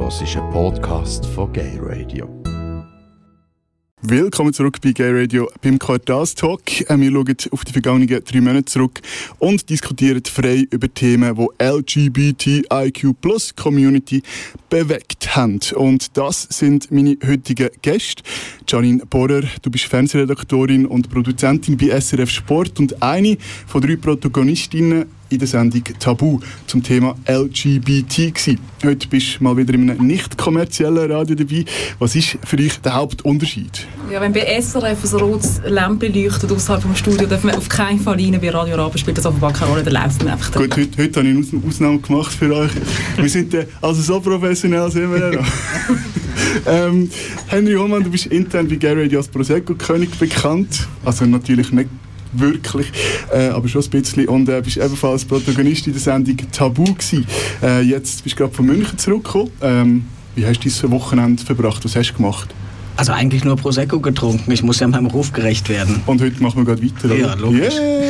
hörst einen Podcast von Gay Radio. Willkommen zurück bei Gay Radio beim Quartalstalk. Äh, wir schauen auf die vergangenen drei Monate zurück und diskutieren frei über Themen, die LGBTIQ Community bewegt haben. Und das sind meine heutigen Gäste. Janine Borer, du bist Fernsehredaktorin und Produzentin bei SRF Sport und eine von drei Protagonistinnen in der Sendung Tabu zum Thema LGBT gewesen. Heute bist du mal wieder in einem nicht kommerziellen Radio dabei. Was ist für dich der Hauptunterschied? Ja, wenn bei SRF ein rotes Lämpchen leuchtet außerhalb des Studios, darf man auf keinen Fall rein. Bei Radio Rabe spielt das offenbar keine Rolle, dann läuft man einfach Gut, heute, heute habe ich eine Ausnahme gemacht für euch. Wir sind äh, also so professionell sind wir noch. ähm, Henry Hohmann, du bist intern bei Radio als Prosecco-König bekannt. Also natürlich nicht wirklich, äh, aber schon ein bisschen. Und äh, bist ebenfalls Protagonist in der Sendung Tabu gewesen. Äh, jetzt bist du gerade von München zurückgekommen. Ähm, wie hast du dieses Wochenende verbracht? Was hast du gemacht? Also eigentlich nur Prosecco getrunken. Ich muss ja meinem Ruf gerecht werden. Und heute machen wir gerade weiter. Ja, logisch. Yeah.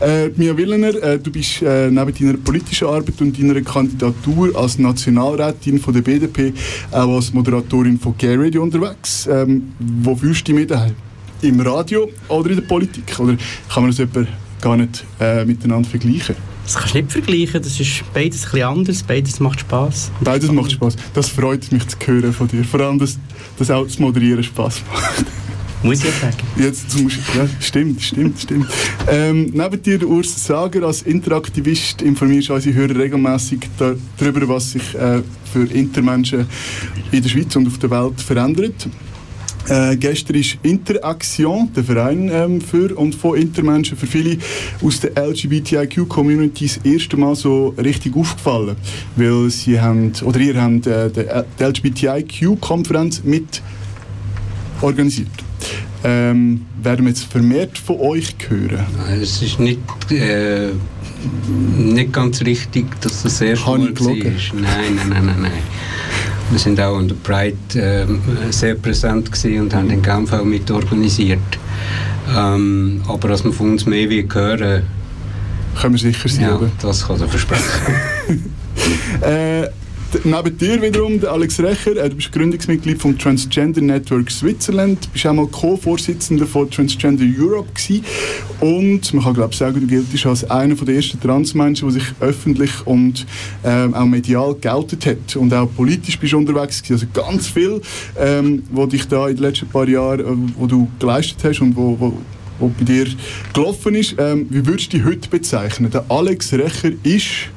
äh, Mia Willener, äh, du bist äh, neben deiner politischen Arbeit und deiner Kandidatur als Nationalrätin von der BDP auch als Moderatorin von Gay Radio unterwegs. Ähm, wo fühlst du dich mit daheim? Im Radio oder in der Politik? Oder kann man das gar nicht äh, miteinander vergleichen? Das kannst du nicht vergleichen. Das ist beides ein bisschen anders. Beides macht Spass. Beides macht Spaß. Das freut mich zu hören von dir. Vor allem, dass, dass auch das Moderieren Spaß macht. Muss ich sagen. Jetzt musst ja, stimmt, stimmt, stimmt. Ähm, neben dir, Urs Sager, als Interaktivist informierst du unsere Hörer regelmäßig darüber, was sich äh, für Intermenschen in der Schweiz und auf der Welt verändert. Äh, gestern ist Interaction, der Verein ähm, für und von Intermenschen, für viele aus der LGBTIQ-Community das erste Mal so richtig aufgefallen. Weil sie haben, oder ihr habt äh, die LGBTIQ-Konferenz mit organisiert. Ähm, werden wir jetzt vermehrt von euch hören? Nein, es ist nicht, äh, nicht ganz richtig, dass das erste Habe Mal war. Nein, nein, nein, nein, nein. Wir sind auch an der Pride ähm, sehr präsent und haben den Kampf auch mit organisiert. Ähm, aber dass man von uns mehr will hören, Können wir sicher sein, ja, das kann ich versprechen. Äh, neben dir wiederum, der Alex Recher, äh, du bist Gründungsmitglied vom Transgender Network Switzerland, du bist auch mal Co-Vorsitzender von Transgender Europe gewesen. und man kann glaube ich sagen, du giltest als einer der ersten Transmenschen, der sich öffentlich und ähm, auch medial geoutet hat und auch politisch bist unterwegs gewesen. Also ganz viel, ähm, was dich da in den letzten paar Jahren, äh, wo du geleistet hast und wo, wo wo bei dir gelaufen ist. Ähm, wie würdest du dich heute bezeichnen? Der Alex Recher ist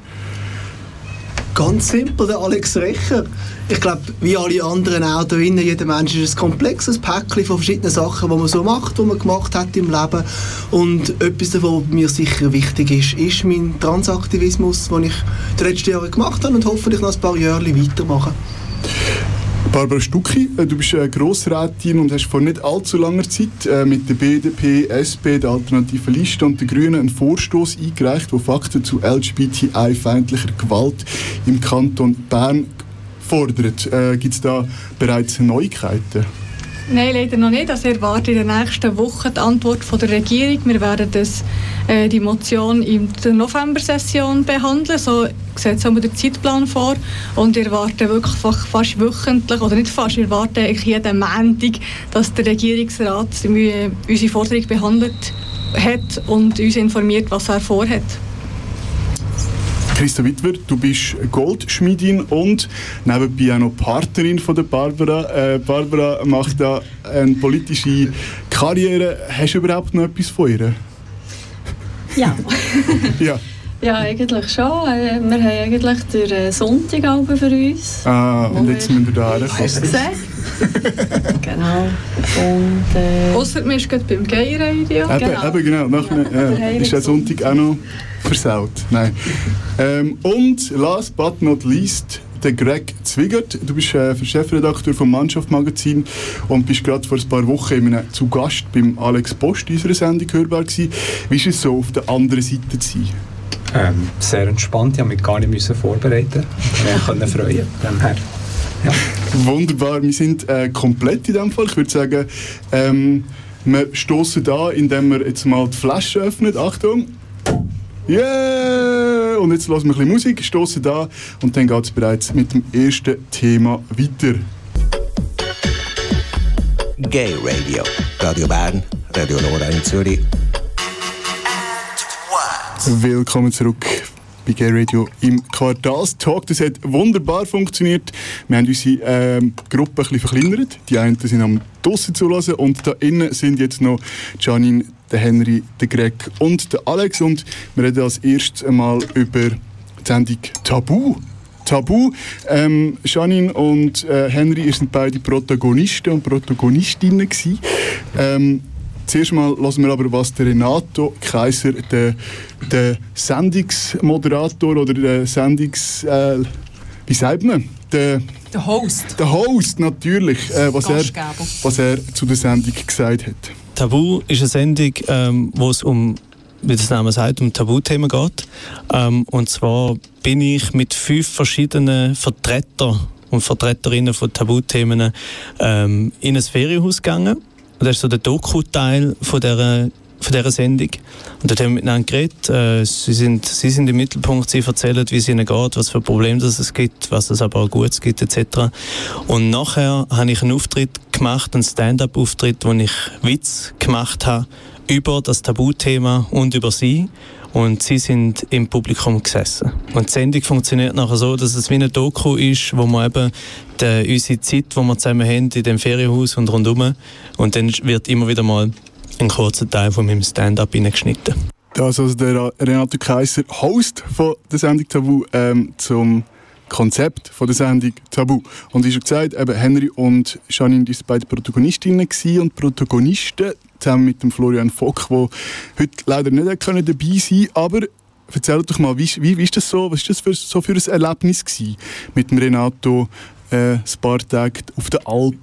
Ganz simpel, der Alex Recher. Ich glaube, wie alle anderen auch da drinnen, jeder Mensch ist ein komplexes Päckchen von verschiedenen Sachen, die man so macht, die man gemacht hat im Leben. Und etwas davon, was mir sicher wichtig ist, ist mein Transaktivismus, den ich die letzten Jahre gemacht habe und hoffentlich noch ein paar Jahre weitermachen. Barbara Stucki, äh, du bist äh, Grossrätin und hast vor nicht allzu langer Zeit äh, mit der BDP, SP, der Alternativen Liste und den Grünen einen Vorstoß eingereicht, der Fakten zu LGBTI-feindlicher Gewalt im Kanton Bern fordert. Gibt es da bereits Neuigkeiten? Nein, leider noch nicht. Also erwarte in der nächsten Woche die Antwort von der Regierung. Wir werden das, äh, die Motion in der November-Session behandeln. So sieht auch der Zeitplan vor. Und ich erwarte wirklich fast, wöchentlich, oder nicht fast, ich erwarte jeden Montag, dass der Regierungsrat äh, unsere Forderung behandelt hat und uns informiert, was er vorhat. Christa Wittwer, du bist Goldschmiedin und nebenbei auch noch Partnerin von der Barbara. Äh, Barbara macht da eine politische Karriere. Hast du überhaupt noch etwas von ihr? Ja. Ja. ja, eigentlich schon. Äh, Wir haben eigentlich den Sonntag für uns. Ah, und jetzt müssen wir da herkommen. genau. Und äh, Ausser man ist gerade beim Gay-Radio. Eben, Genau. eben genau. Nachher Ja, ja, ist der Sonntag auch noch versaut. Nein. Ähm, und last but not least, der Greg Zwigert. Du bist äh, Chefredakteur vom Mannschaft Magazin und bist gerade vor ein paar Wochen in einem, zu Gast beim Alex Post in unserer Sendung hörbar gewesen. Wie ist es so, auf der anderen Seite zu sein? Ähm, sehr entspannt, ich musste mich gar nicht müssen vorbereiten. Ich konnte mich freuen. Dem her. Ja. Wunderbar, wir sind äh, komplett in dem Fall. Ich würde sagen, ähm, wir stoßen da, indem wir jetzt mal die Flasche öffnen. Achtung! Yeah! Und jetzt hören wir ein bisschen Musik, stoßen da und dann geht es bereits mit dem ersten Thema weiter. Gay Radio. Radio Bern, Radio Nora in Zürich. Willkommen zurück bei Gay Radio im Quartalstalk. Das hat wunderbar funktioniert. Wir haben unsere ähm, Gruppe ein bisschen verkleinert. Die einen sind am draussen zulassen und da innen sind jetzt noch Janine, der Henry, der Greg und der Alex und wir reden als erstes einmal über die Sendung Tabu. Tabu. Ähm, Janine und äh, Henry sind beide Protagonisten und Protagonistinnen gewesen. Ähm, Zuerst mal hören wir aber, was der Renato Kaiser, der, der Sendungsmoderator oder der Sendungs... Äh, wie sagt man? Der, Der Host. der Host natürlich, äh, was, er, was er zu der Sendung gesagt hat. Tabu ist eine Sendung, ähm, wo es um, wie das Name sagt, um Tabuthemen geht. Ähm, und zwar bin ich mit fünf verschiedenen Vertretern und Vertreterinnen von Tabuthemen ähm, in ein Ferienhaus gegangen. Und das ist so der Doku-Teil von dieser, von dieser Sendung. Und dort haben wir miteinander geredet. Äh, sie, sind, sie sind im Mittelpunkt, sie erzählen, wie es ihnen geht, was für Probleme es gibt, was es aber auch Gutes gibt, etc. Und nachher habe ich einen Auftritt gemacht, einen Stand-up-Auftritt, wo ich Witz gemacht habe über das Tabuthema und über sie. Und sie sind im Publikum gesessen. Und die Sendung funktioniert nachher so, dass es wie eine Doku ist, wo man eben die, unsere Zeit, die wir zusammen haben, in dem Ferienhaus und rundum, und dann wird immer wieder mal ein kurzer Teil von meinem Stand-up hineingeschnitten. Das ist also der Renato Kaiser, Host von der Sendung Tabu, ähm, zum Konzept von der Sendung Tabu. Und wie schon gesagt, eben Henry und Janine sind beide Protagonistinnen und Protagonisten, zusammen mit dem Florian Fock, der heute leider nicht können dabei sein aber erzähl doch mal, wie, wie, wie ist das so, was ist das für, so für ein Erlebnis gewesen mit dem Renato äh, ein paar Tage auf der Alp?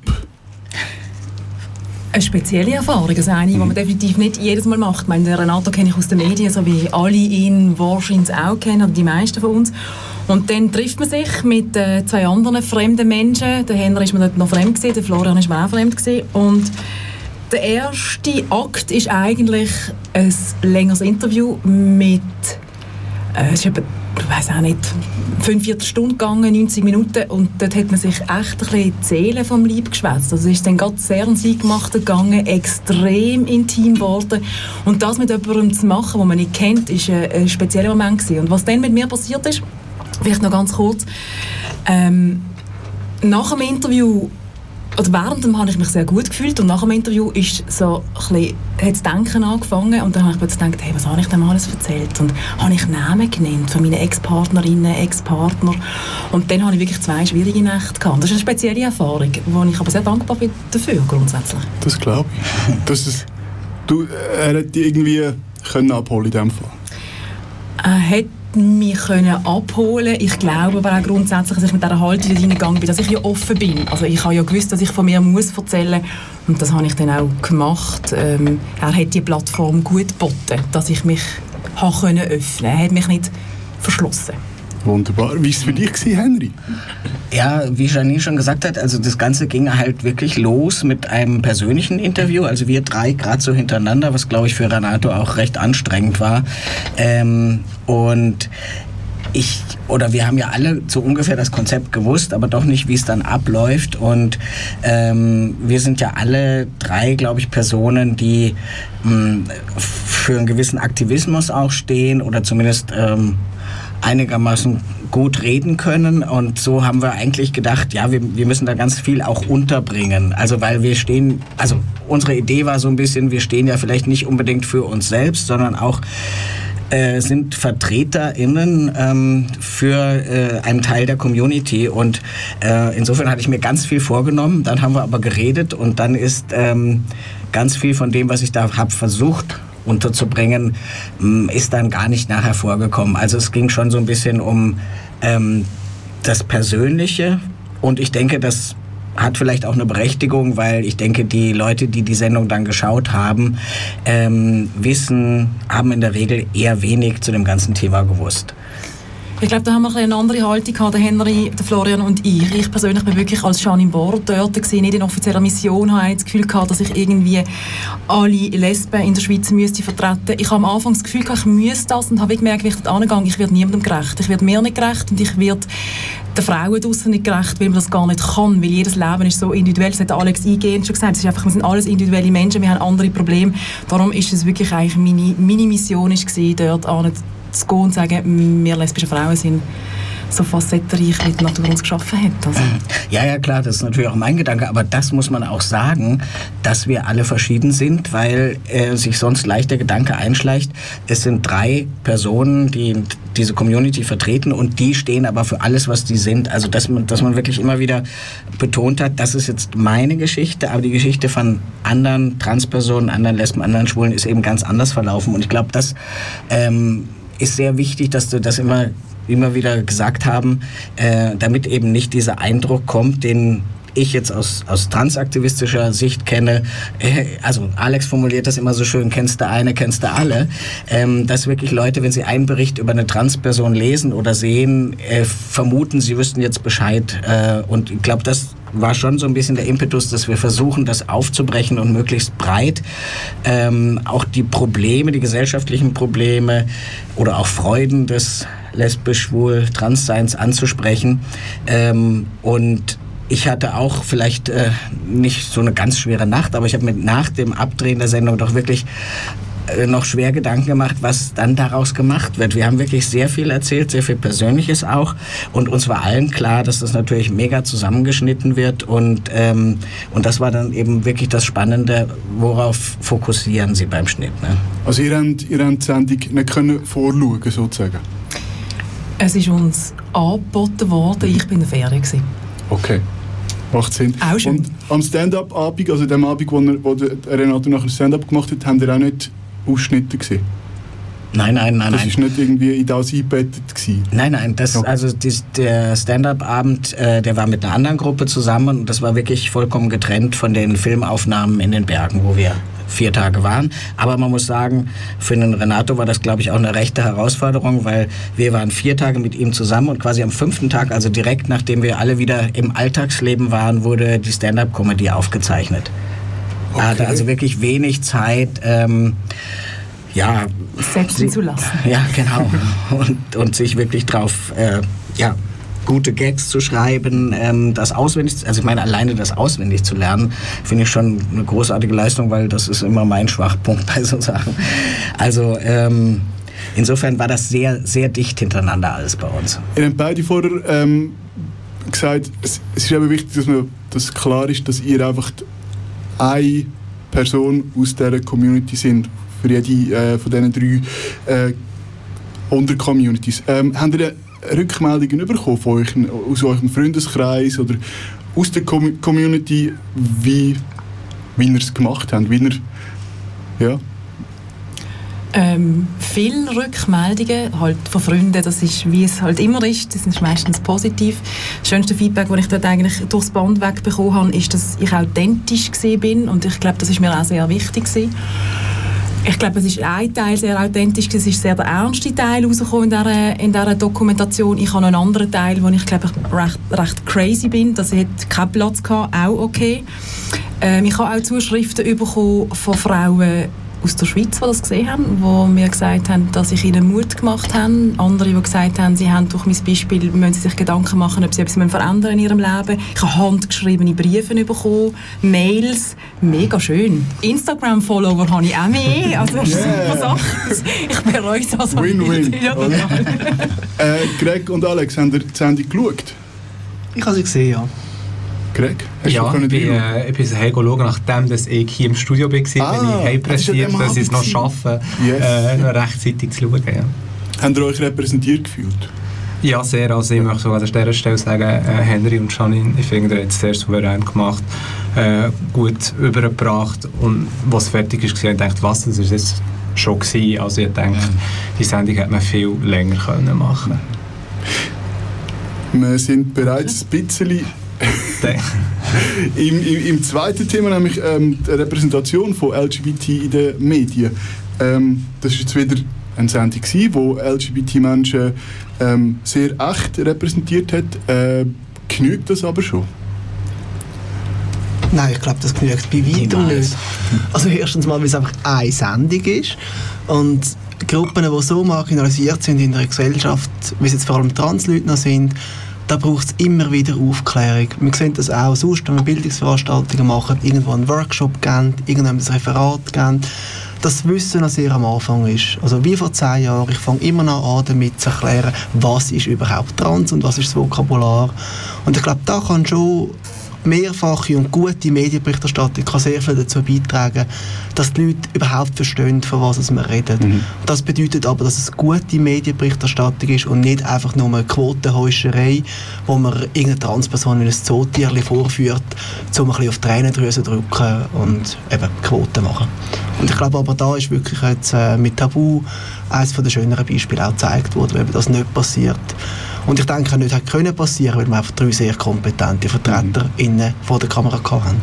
Eine spezielle Erfahrung, also eine, die man definitiv nicht jedes Mal macht. Ich meine, den Renato kenne ich aus den Medien, so wie alle ihn wahrscheinlich auch kennen, oder die meisten von uns. Und dann trifft man sich mit äh, zwei anderen fremden Menschen. Der Henry ist mir dort noch fremd gewesen, der Florian ist mir auch fremd gewesen. Und der erste Akt ist eigentlich ein längeres Interview mit äh, es ist etwa, ich weiß auch nicht, 45 Stunden gegangen, 90 Minuten und dort hat man sich echt ein bisschen die Seele vom Leib geschwätzt. Also es ist dann gerade sehr ein Siegmachter gegangen, extrem intim geworden und das mit jemandem zu machen, den man nicht kennt, ist ein, ein spezieller Moment gewesen. Und was dann mit mir passiert ist, vielleicht noch ganz kurz, ähm, nach dem Interview oder während dem habe ich mich sehr gut gefühlt und nach dem Interview ist so ein bisschen, Denken angefangen und dann habe ich plötzlich gedacht, hey, was habe ich dem alles erzählt und habe ich Namen genannt von meinen Ex-Partnerinnen, Ex-Partner und dann habe ich wirklich zwei schwierige Nächte gehabt. Das ist eine spezielle Erfahrung, wo ich aber sehr dankbar bin dafür grundsätzlich. Das glaube ich. Das ist, du, er hätte dich irgendwie können abholen in dem Fall. Er hat mich können abholen Ich glaube aber auch grundsätzlich, dass ich mit dieser Haltung hineingegangen bin, dass ich ja offen bin. Also ich habe ja gewusst, dass ich von mir muss erzählen und das habe ich dann auch gemacht. Ähm, er hat die Plattform gut geboten, dass ich mich habe können öffnen. Er hat mich nicht verschlossen. Wunderbar. Wie war es für dich, gewesen, Henry? Ja, wie Janine schon gesagt hat, also das Ganze ging halt wirklich los mit einem persönlichen Interview. Also wir drei gerade so hintereinander, was glaube ich für Renato auch recht anstrengend war. Ähm, und ich oder wir haben ja alle so ungefähr das Konzept gewusst, aber doch nicht, wie es dann abläuft. Und ähm, wir sind ja alle drei, glaube ich, Personen, die mh, für einen gewissen Aktivismus auch stehen oder zumindest ähm, einigermaßen gut reden können. Und so haben wir eigentlich gedacht, ja, wir, wir müssen da ganz viel auch unterbringen. Also weil wir stehen, also unsere Idee war so ein bisschen, wir stehen ja vielleicht nicht unbedingt für uns selbst, sondern auch äh, sind VertreterInnen ähm, für äh, einen Teil der Community. Und äh, insofern hatte ich mir ganz viel vorgenommen, dann haben wir aber geredet und dann ist ähm, ganz viel von dem, was ich da habe versucht unterzubringen, m, ist dann gar nicht nachher vorgekommen. Also es ging schon so ein bisschen um ähm, das Persönliche und ich denke, das hat vielleicht auch eine Berechtigung, weil ich denke, die Leute, die die Sendung dann geschaut haben, ähm, wissen, haben in der Regel eher wenig zu dem ganzen Thema gewusst. Ich glaube, da haben wir ein eine andere Haltung gehabt, der Henry, der Florian und ich. Ich persönlich bin wirklich als Janine Bohr dort gewesen, nicht in offizieller Mission, habe das Gefühl gehabt, dass ich irgendwie alle Lesben in der Schweiz müsste vertreten. Ich habe am Anfang das Gefühl gehabt, ich müsste das und habe gemerkt, wie ich dort angegangen ich werde niemandem gerecht. Ich werde mir nicht gerecht und ich werde den Frauen draußen nicht gerecht, weil man das gar nicht kann, weil jedes Leben ist so individuell. Das hat Alex eingehend schon gesagt. Es ist einfach, wir sind alles individuelle Menschen, wir haben andere Probleme. Darum ist es wirklich eigentlich meine, meine Mission ist gewesen, dort zu gehen und sagen, wir lesbische Frauen sind so facettenreich, die Natur uns geschaffen hat. Also. Ja, ja, klar, das ist natürlich auch mein Gedanke, aber das muss man auch sagen, dass wir alle verschieden sind, weil äh, sich sonst leicht der Gedanke einschleicht, es sind drei Personen, die diese Community vertreten und die stehen aber für alles, was die sind. Also, dass man, dass man wirklich immer wieder betont hat, das ist jetzt meine Geschichte, aber die Geschichte von anderen Transpersonen, anderen Lesben, anderen Schwulen ist eben ganz anders verlaufen und ich glaube, das ähm, ist sehr wichtig, dass du das immer, immer wieder gesagt haben, äh, damit eben nicht dieser Eindruck kommt, den ich jetzt aus, aus transaktivistischer Sicht kenne, äh, also Alex formuliert das immer so schön, kennst du eine, kennst du alle, ähm, dass wirklich Leute, wenn sie einen Bericht über eine Transperson lesen oder sehen, äh, vermuten, sie wüssten jetzt Bescheid. Äh, und ich glaube, das war schon so ein bisschen der Impetus, dass wir versuchen, das aufzubrechen und möglichst breit ähm, auch die Probleme, die gesellschaftlichen Probleme oder auch Freuden des lesbisch, schwul, Transseins anzusprechen. Ähm, und ich hatte auch vielleicht äh, nicht so eine ganz schwere Nacht, aber ich habe mir nach dem Abdrehen der Sendung doch wirklich noch schwer Gedanken gemacht, was dann daraus gemacht wird. Wir haben wirklich sehr viel erzählt, sehr viel Persönliches auch. Und uns war allen klar, dass das natürlich mega zusammengeschnitten wird. Und, ähm, und das war dann eben wirklich das Spannende, worauf fokussieren Sie beim Schnitt. Ne? Also ihr habt, ihr habt die Sendung nicht können vorschauen sozusagen? Es ist uns angeboten worden, ich bin in der Ferien. Gewesen. Okay. Macht Sinn. Auch schön. Und am Stand-up-Abend, also dem Abend, wo, er, wo Renato nachher Stand-up gemacht hat, haben ihr auch nicht Ausschnitte gesehen? Nein, nein, nein. Das nein. ist nicht irgendwie in das eingebettet gewesen. Nein, nein. Das, Okay. Also dies, der Stand-up-Abend, äh, der war mit einer anderen Gruppe zusammen und das war wirklich vollkommen getrennt von den Filmaufnahmen in den Bergen, wo wir vier Tage waren. Aber man muss sagen, für den Renato war das, glaube ich, auch eine rechte Herausforderung, weil wir waren vier Tage mit ihm zusammen und quasi am fünften Tag, also direkt nachdem wir alle wieder im Alltagsleben waren, wurde die Stand-up-Comedy aufgezeichnet. Er hatte also wirklich wenig Zeit. Ähm, ja, Setzen zu lassen. ja, genau. Und, und sich wirklich drauf, äh, ja, gute Gags zu schreiben, ähm, das auswendig, also ich meine, alleine das auswendig zu lernen, finde ich schon eine großartige Leistung, weil das ist immer mein Schwachpunkt bei so Sachen. Also, ähm, insofern war das sehr, sehr dicht hintereinander alles bei uns. Ihr habt beide vorher ähm, gesagt, es, es ist eben wichtig, dass, man, dass klar ist, dass ihr einfach eine Person aus dieser Community sind, für jede äh, von diesen drei äh, Untercommunities. Ähm, habt ihr Rückmeldungen bekommen von euch, aus eurem Freundeskreis oder aus der Com Community, wie, wie ihr es gemacht habt? Wie ihr, ja. Ähm, viele Rückmeldungen halt von Freunden, das ist, wie es halt immer ist, das ist meistens positiv. Das schönste Feedback, das ich dort eigentlich durchs Band weg bekommen habe, ist, dass ich authentisch bin und ich glaube, das ist mir auch sehr wichtig gewesen. Ich glaube, es ist ein Teil sehr authentisch, es ist sehr der ernste Teil rausgekommen in dieser, in dieser Dokumentation. Ich habe noch einen anderen Teil, wo ich glaube ich recht, recht crazy bin, das hat keinen Platz gehabt, auch okay. Ähm, ich habe auch Zuschriften bekommen von Frauen aus der Schweiz, die das gesehen haben, die mir gesagt haben, dass ich ihnen Mut gemacht habe. Andere, die gesagt haben, sie haben durch mein Beispiel, müssen sie sich Gedanken machen, ob sie etwas verändern in ihrem Leben. Ich habe handgeschriebene Briefe bekommen, Mails, mega schön. Instagram-Follower habe ich auch mehr, also das ist eine super Sache. Ich bereue es also Win-win. Oder? äh, Greg und Alex, haben ihr die Sendung geschaut? Ich habe sie gesehen, ja. Greg, hast ja, du können ich bin, äh, ich bin schauen, nachdem dass ich hier im Studio war, Ah, bin ich heim das ist ja pressiert, der dass ich es noch schaffe, Yes. äh, noch rechtzeitig zu schauen. Ja. Habt ihr euch repräsentiert gefühlt? Ja, sehr. Also ich möchte an dieser Stelle sagen, äh, Henry und Janine, ich finde, ihr habt es sehr souverän gemacht, äh, gut übergebracht und was fertig ist, ich dachte, was, das ist jetzt schon gewesen. Also ich denke, die Sendung hätte man viel länger können machen Wir sind bereits ein bisschen Im, im, Im zweiten Thema, nämlich ähm, die Repräsentation von LGBT in den Medien. Ähm, das ist jetzt wieder eine Sendung gewesen, wo LGBT-Menschen ähm, sehr echt repräsentiert hat. Äh, genügt das aber schon? Nein, ich glaube, das genügt bei weitem nicht. Also erstens mal, weil es einfach eine Sendung ist und Gruppen, die so marginalisiert sind in der Gesellschaft, wie es jetzt vor allem Transleute noch sind, da braucht es immer wieder Aufklärung. Wir sehen das auch sonst, wenn wir Bildungsveranstaltungen machen, irgendwo einen Workshop geben, irgendwo ein Referat geben, das Wissen noch sehr am Anfang ist. Also wie vor zehn Jahren, ich fange immer noch an, damit zu erklären, was ist überhaupt trans und was ist das Vokabular. Und ich glaube, da kann schon mehrfache und gute Medienberichterstattung kann sehr viel dazu beitragen, dass die Leute überhaupt verstehen, von was wir reden. Mhm. Das bedeutet aber, dass es gute Medienberichterstattung ist und nicht einfach nur eine Quotenhäuscherei, wo man irgendeine Transperson in ein Zootierchen vorführt, um ein bisschen auf die Tränendrüse zu drücken und eben Quoten machen. Und ich glaube aber, da ist wirklich jetzt äh, mit Tabu eines der schöneren Beispiele auch gezeigt worden, wenn das nicht passiert. Und ich denke, nicht hätte können passieren, weil wir einfach drei sehr kompetente Vertreter mhm. vor der Kamera hatten.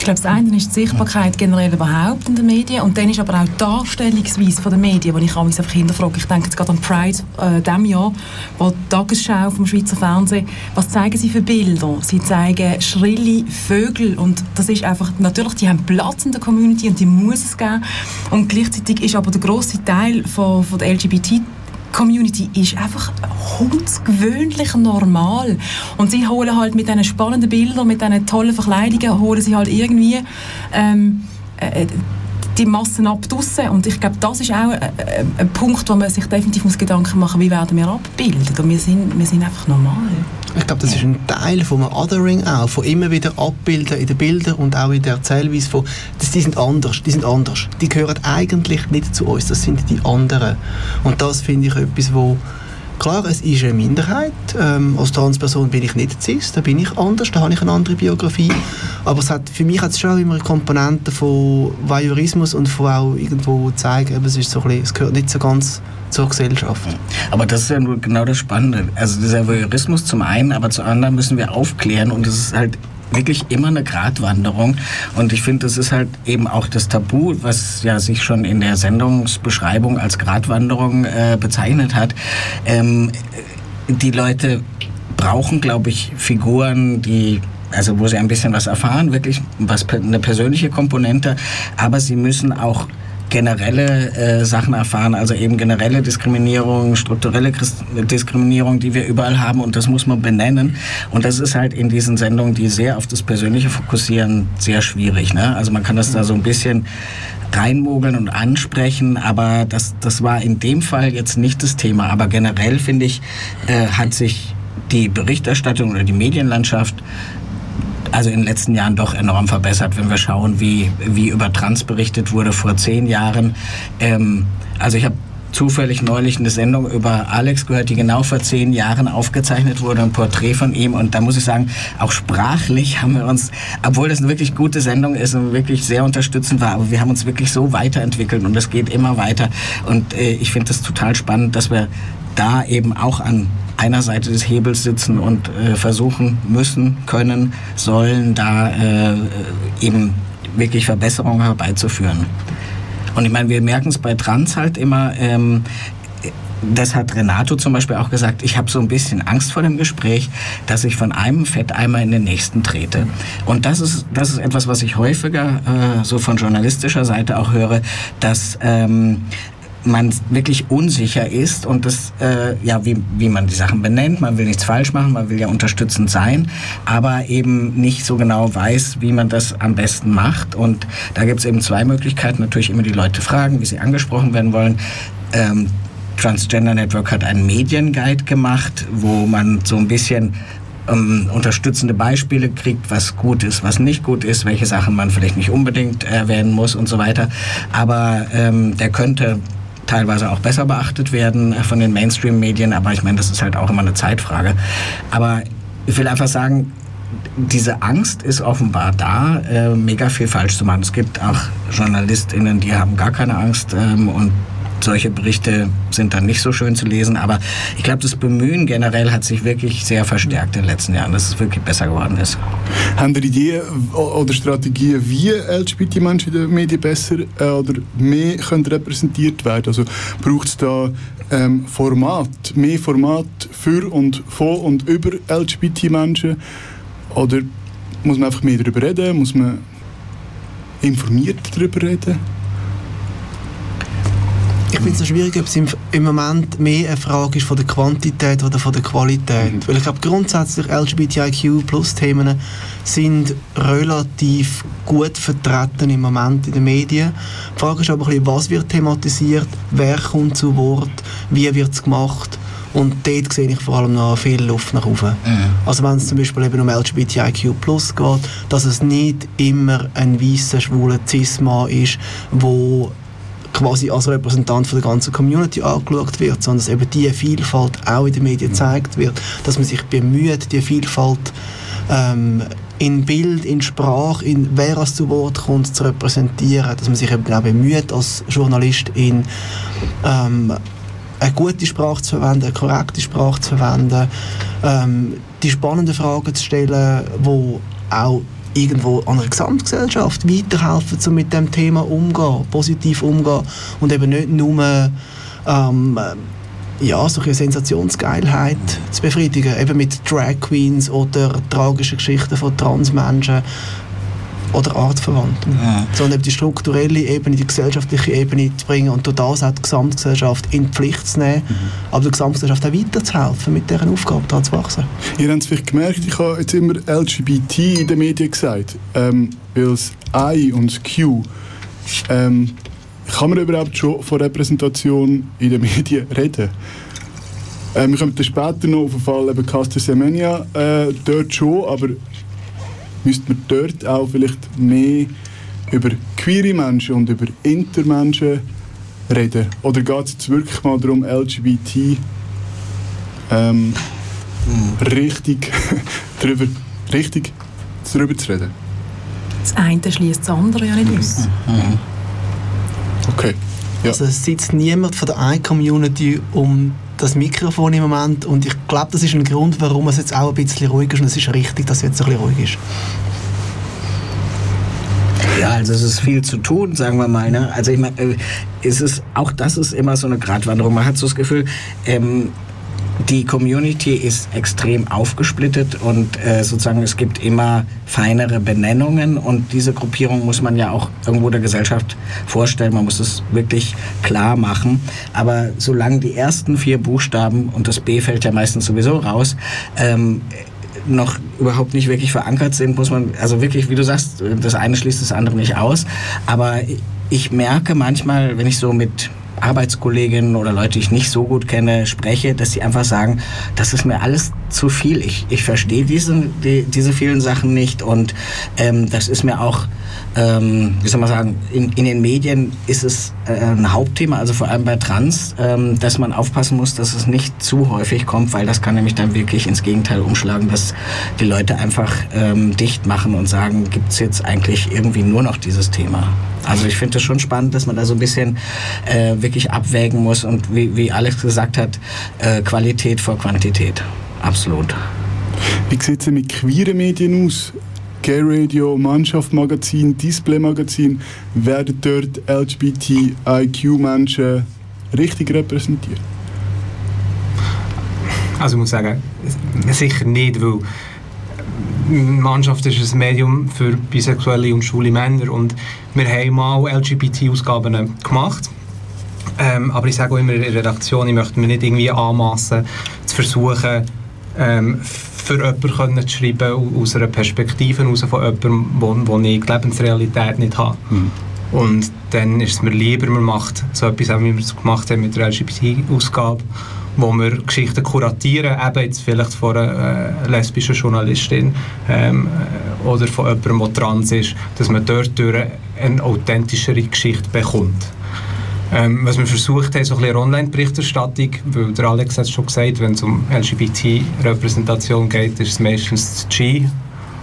Ich glaube, das eine ist die Sichtbarkeit generell überhaupt in den Medien und dann ist aber auch die Darstellungsweise der Medien, die ich mich einfach hinterfrage. Ich denke jetzt gerade an Pride äh, diesem Jahr, wo die Tagesschau vom Schweizer Fernsehen, was zeigen sie für Bilder? Sie zeigen schrille Vögel und das ist einfach, natürlich, die haben Platz in der Community und die muss es geben und gleichzeitig ist aber der grosse Teil von, von der LGBT Community ist einfach hundsgewöhnlich normal. Und sie holen halt mit diesen spannenden Bildern, mit diesen tollen Verkleidungen, holen sie halt irgendwie ähm, äh, die Massen ab draussen. Und ich glaube, das ist auch äh, äh, ein Punkt, wo man sich definitiv muss Gedanken machen muss, wie werden wir abgebildet. Und wir sind, wir sind einfach normal. Ich glaube, das ist ein Teil vom Othering auch, von immer wieder abbilden in den Bildern und auch in der Erzählweise von, dass die sind anders, die sind anders. Die gehören eigentlich nicht zu uns, das sind die anderen. Und das finde ich etwas, wo Klar, es ist eine Minderheit. Ähm, als Transperson bin ich nicht cis, da bin ich anders, da habe ich eine andere Biografie. Aber es hat, für mich hat es schon immer eine Komponente von Voyeurismus und von auch irgendwo zeigen, es, ist so bisschen, es gehört nicht so ganz zur Gesellschaft. Aber das ist ja nur genau das Spannende. Also dieser Voyeurismus zum einen, aber zum anderen müssen wir aufklären und es ist halt wirklich immer eine Gratwanderung. Und ich finde, das ist halt eben auch das Tabu, was ja sich schon in der Sendungsbeschreibung als Gratwanderung äh, bezeichnet hat. Ähm, die Leute brauchen, glaube ich, Figuren, die also wo sie ein bisschen was erfahren, wirklich was eine persönliche Komponente, aber sie müssen auch generelle äh, Sachen erfahren, also eben generelle Diskriminierung, strukturelle Diskriminierung, die wir überall haben und das muss man benennen. Und das ist halt in diesen Sendungen, die sehr auf das Persönliche fokussieren, sehr schwierig. Ne? Also man kann das da so ein bisschen reinmogeln und ansprechen, aber das, das war in dem Fall jetzt nicht das Thema. Aber generell finde ich, äh, hat sich die Berichterstattung oder die Medienlandschaft also in den letzten Jahren doch enorm verbessert, wenn wir schauen, wie, wie über Trans berichtet wurde vor zehn Jahren. Ähm, also ich habe zufällig neulich eine Sendung über Alex gehört, die genau vor zehn Jahren aufgezeichnet wurde, ein Porträt von ihm. Und da muss ich sagen, auch sprachlich haben wir uns, obwohl das eine wirklich gute Sendung ist und wirklich sehr unterstützend war, aber wir haben uns wirklich so weiterentwickelt und es geht immer weiter. Und äh, ich finde das total spannend, dass wir da eben auch an einer Seite des Hebels sitzen und äh, versuchen müssen, können, sollen, da äh, eben wirklich Verbesserungen herbeizuführen. Und ich meine, wir merken es bei Trans halt immer, ähm, das hat Renato zum Beispiel auch gesagt, ich habe so ein bisschen Angst vor dem Gespräch, dass ich von einem Fetteimer in den nächsten trete. Und das ist, das ist etwas, was ich häufiger äh, so von journalistischer Seite auch höre, dass ähm, man wirklich unsicher ist und das, äh, ja, wie, wie man die Sachen benennt. Man will nichts falsch machen, man will ja unterstützend sein, aber eben nicht so genau weiß, wie man das am besten macht. Und da gibt es eben zwei Möglichkeiten. Natürlich immer die Leute fragen, wie sie angesprochen werden wollen. Ähm, Transgender Network hat einen Medienguide gemacht, wo man so ein bisschen ähm, unterstützende Beispiele kriegt, was gut ist, was nicht gut ist, welche Sachen man vielleicht nicht unbedingt erwähnen muss und so weiter. Aber ähm, der könnte teilweise auch besser beachtet werden äh, von den Mainstream-Medien, aber ich meine, das ist halt auch immer eine Zeitfrage. Aber ich will einfach sagen, diese Angst ist offenbar da, äh, mega viel falsch zu machen. Es gibt auch JournalistInnen, die haben gar keine Angst ähm, und solche Berichte sind dann nicht so schön zu lesen. Aber ich glaube, das Bemühen generell hat sich wirklich sehr verstärkt in den letzten Jahren, dass es wirklich besser geworden ist. Haben Sie Ideen oder Strategien, wie LGBT-Menschen in den Medien besser äh, oder mehr können repräsentiert werden Also braucht es da ähm, Format, mehr Format für und von und über LGBT-Menschen? Oder muss man einfach mehr darüber reden? Muss man informiert darüber reden? Ich finde es schwierig, ob es im, im, Moment mehr eine Frage ist von der Quantität oder von der Qualität. Mhm. Weil ich glaube, grundsätzlich LGBTIQ-Plus-Themen sind relativ gut vertreten im Moment in den Medien. Die Frage ist aber ein bisschen, was wird thematisiert, wer kommt zu Wort, wie wird es gemacht. Und dort sehe ich vor allem noch viel Luft nach oben. Mhm. Also wenn es zum Beispiel eben um LGBTIQ geht, dass es nicht immer ein weißer, schwuler Cis-Mann ist, wo quasi als Repräsentant von der ganzen Community angeschaut wird, sondern dass eben diese Vielfalt auch in den Medien gezeigt wird, dass man sich bemüht, die Vielfalt ähm, in Bild, in Sprache, in wer es zu Wort kommt, zu repräsentieren, dass man sich eben auch bemüht, als Journalist in ähm, eine gute Sprache zu verwenden, eine korrekte Sprache zu verwenden, ähm, die spannenden Fragen zu stellen, wo auch irgendwo an der Gesamtgesellschaft weiterhelfen, um mit dem Thema umzugehen, positiv umzugehen und eben nicht nur ähm, ja, so eine Sensationsgeilheit zu befriedigen, eben mit Drag Queens oder tragischen Geschichten von Transmenschen oder Artverwandten. Ja. Sondern eben die strukturelle Ebene, die gesellschaftliche Ebene zu bringen und durch das auch die Gesamtgesellschaft in die Pflicht zu nehmen, mhm. aber der Gesamtgesellschaft auch weiterzuhelfen, mit deren Aufgabe daran zu wachsen. Ihr habt es vielleicht gemerkt, ich habe jetzt immer LGBT in den Medien gesagt, ähm, weil das I und das Q ähm, kann man überhaupt schon von Repräsentation in den Medien reden? Ähm, wir kommen dann später noch auf den Fall eben Caster Semenya, äh, dort schon, aber müsste man dort auch vielleicht mehr über queere Menschen und über Intermenschen reden? Oder geht es jetzt wirklich mal darum, LGBT ähm, mhm. richtig, darüber, richtig darüber zu reden? Das eine schließt das andere ja nicht aus. Mhm. Okay. Ja. Also es sitzt niemand von der einen Community um das Mikrofon im Moment und ich glaube, das ist ein Grund, warum es jetzt auch ein bisschen ruhig ist und es ist richtig, dass es jetzt ein bisschen ruhig ist. Ja, also es ist viel zu tun, sagen wir mal. Ne? Also ich meine, äh, es auch das ist immer so eine Gratwanderung. Man hat so das Gefühl, ähm, die Community ist extrem aufgesplittet und äh, sozusagen es gibt immer feinere Benennungen und diese Gruppierung muss man ja auch irgendwo der Gesellschaft vorstellen. Man muss es wirklich klar machen. Aber solange die ersten vier Buchstaben und das B fällt ja meistens sowieso raus, ähm, noch überhaupt nicht wirklich verankert sind, muss man, also wirklich, wie du sagst, das eine schließt das andere nicht aus. Aber ich merke manchmal, wenn ich so mit Arbeitskolleginnen oder Leute, die ich nicht so gut kenne, spreche, dass sie einfach sagen, das ist mir alles zu viel. Ich, ich verstehe diese, die, diese vielen Sachen nicht und ähm, das ist mir auch ähm, wie soll man sagen, in, in den Medien ist es äh, ein Hauptthema, also vor allem bei Trans, ähm, dass man aufpassen muss, dass es nicht zu häufig kommt, weil das kann nämlich dann wirklich ins Gegenteil umschlagen, dass die Leute einfach ähm, dicht machen und sagen, gibt es jetzt eigentlich irgendwie nur noch dieses Thema. Also ich finde es schon spannend, dass man da so ein bisschen äh, wirklich abwägen muss und wie, wie Alex gesagt hat, äh, Qualität vor Quantität. Absolut. Wie sieht es mit queeren Medien aus? Gay Radio, Mannschaft Magazin, Display Magazin, werden dort LGBTIQ-Menschen richtig repräsentiert? Also ich muss sagen, sicher nicht, weil Mannschaft ist ein Medium für bisexuelle und schwule Männer und wir haben mal LGBT-Ausgaben gemacht. Ähm, aber ich sage auch immer in der Redaktion, ich möchte mir nicht irgendwie anmassen, zu versuchen, ähm, für jemanden können zu schreiben, aus einer Perspektive heraus von jemandem, wo, wo ich die Lebensrealität nicht habe. Mhm. Und dann ist es mir lieber, man macht so etwas, wie wir es gemacht haben mit der LGBT-Ausgabe, wo wir Geschichten kuratieren, eben jetzt vielleicht von einer äh, lesbischen Journalistin ähm, äh, oder von jemandem, der trans ist, dass man dort durch eine authentischere Geschichte bekommt. Ähm, was wir versucht haben, so ein bisschen Online-Berichterstattung, weil der Alex hat es schon gesagt, wenn es um LGBT-Repräsentation geht, ist es meistens das G,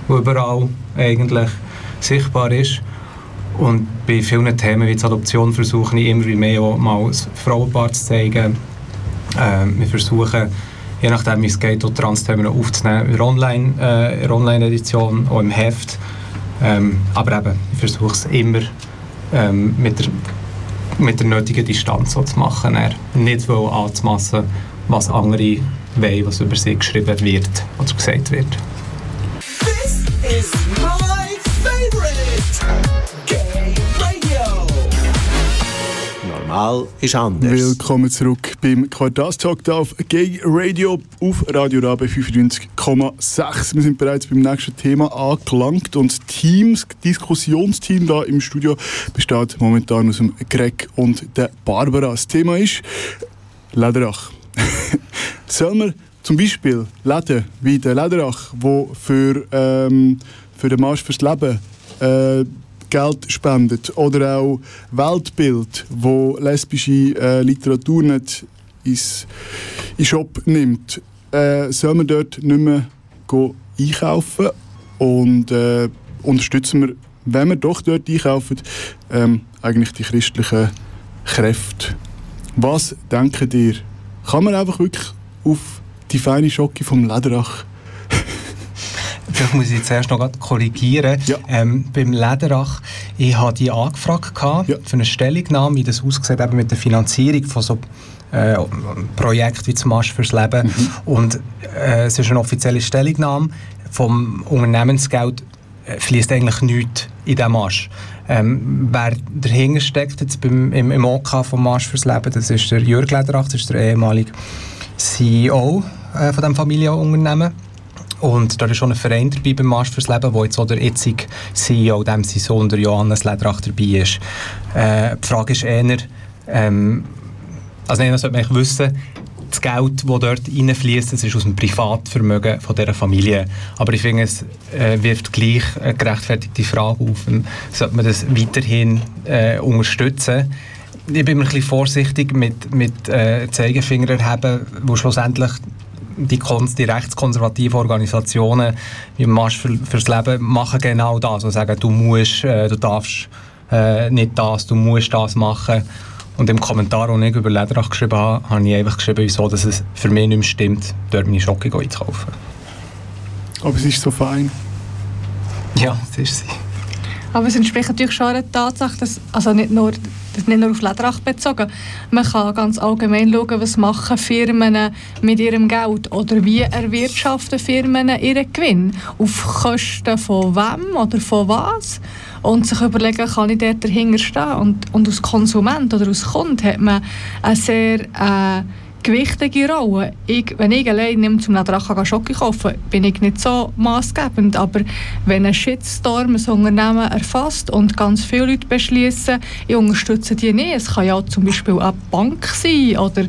wo überall eigentlich sichtbar ist. Und bei vielen Themen wie Adoption versuche ich immer mehr auch mal das Frauenpaar zu zeigen. Ähm, wir versuchen, je nachdem wie es geht, auch Trans-Themen aufzunehmen in Online- äh, Online-Edition, auch im Heft. Ähm, aber eben, ich versuche es immer ähm, mit, der, mit der nötigen Distanz so zu machen. Er nicht anzumassen, was andere wollen, was über sie geschrieben wird oder gesagt wird. Normal ist anders. Willkommen zurück beim Quartalstalk auf Gay Radio auf Radio Rabe 95,6. Wir sind bereits beim nächsten Thema angelangt und Teams, Diskussionsteam da im Studio besteht momentan aus dem Greg und der Barbara. Das Thema ist Lederach. Soll man zum Beispiel Läden wie der Lederach, wo für, ähm, für den Marsch fürs Leben äh, Geld spendet, oder auch Weltbild, wo lesbische äh, Literatur nicht ins, in Shop nimmt, äh, soll man dort nicht mehr einkaufen und äh, unterstützen wir, wenn wir doch dort einkaufen, ähm, eigentlich die christlichen Kräfte. Was denkt ihr? Kann man einfach wirklich auf die feine Schocke vom Lederach Vielleicht muss ich zuerst noch korrigieren. Ähm, beim Lederach, ich habe die angefragt gehabt für eine Stellungnahme, wie das aussieht eben mit der Finanzierung von so äh, Projekten wie zum Marsch fürs Leben. Und äh, es ist eine offizielle Stellungnahme. Vom Unternehmensgeld äh, fließt eigentlich nichts in diesen Marsch. Ähm, wer dahinter steckt jetzt beim, im, im OK vom Marsch fürs Leben, das ist der Jörg Lederach, das ist der ehemalige CEO äh, von diesem Familienunternehmen. Und da ist schon ein Verein dabei beim Marsch fürs Leben, wo jetzt auch der jetzige CEO, dem sein Sohn, der Johannes Lederach, dabei ist. Äh, die Frage ist eher, ähm, also nein, das sollte man wissen, das Geld, das dort reinfließt, das ist aus dem Privatvermögen von dieser Familie. Aber ich finde, es äh, wirft gleich eine gerechtfertigte Frage auf, ähm, sollte man das weiterhin äh, unterstützen? Ich bin immer ein bisschen vorsichtig mit, mit äh, Zeigefinger erheben, wo schlussendlich die, die rechtskonservativen Organisationen wie Marsch für, fürs Leben machen genau das. Also sagen, du musst, äh, du darfst äh, nicht das, du musst das machen. Und im Kommentar, den ich über Lederach geschrieben habe, habe ich einfach geschrieben, wieso dass es für mich nicht mehr stimmt, dort meine Schocke einzukaufen. Aber es ist so fein. Ja, das ist sie. Aber es entspricht natürlich schon der Tatsache, dass, also nicht nur, nicht nur auf Lederach bezogen, man kann ganz allgemein schauen, was machen Firmen mit ihrem Geld oder wie erwirtschaften Firmen ihren Gewinn, auf Kosten von wem oder von was? Und sich überlegen, kann ich dort dahinter stehen? Und, und als Konsument oder als Kunde hat man eine sehr äh, gewichtige Rolle. Ich, wenn ich allein nicht zum Lederach Schocke kaufen bin ich nicht so maßgebend. Aber wenn ein Shitstorm ein Unternehmen erfasst und ganz viele Leute beschließen, ich unterstütze die nicht. Es kann ja zum Beispiel eine Bank sein oder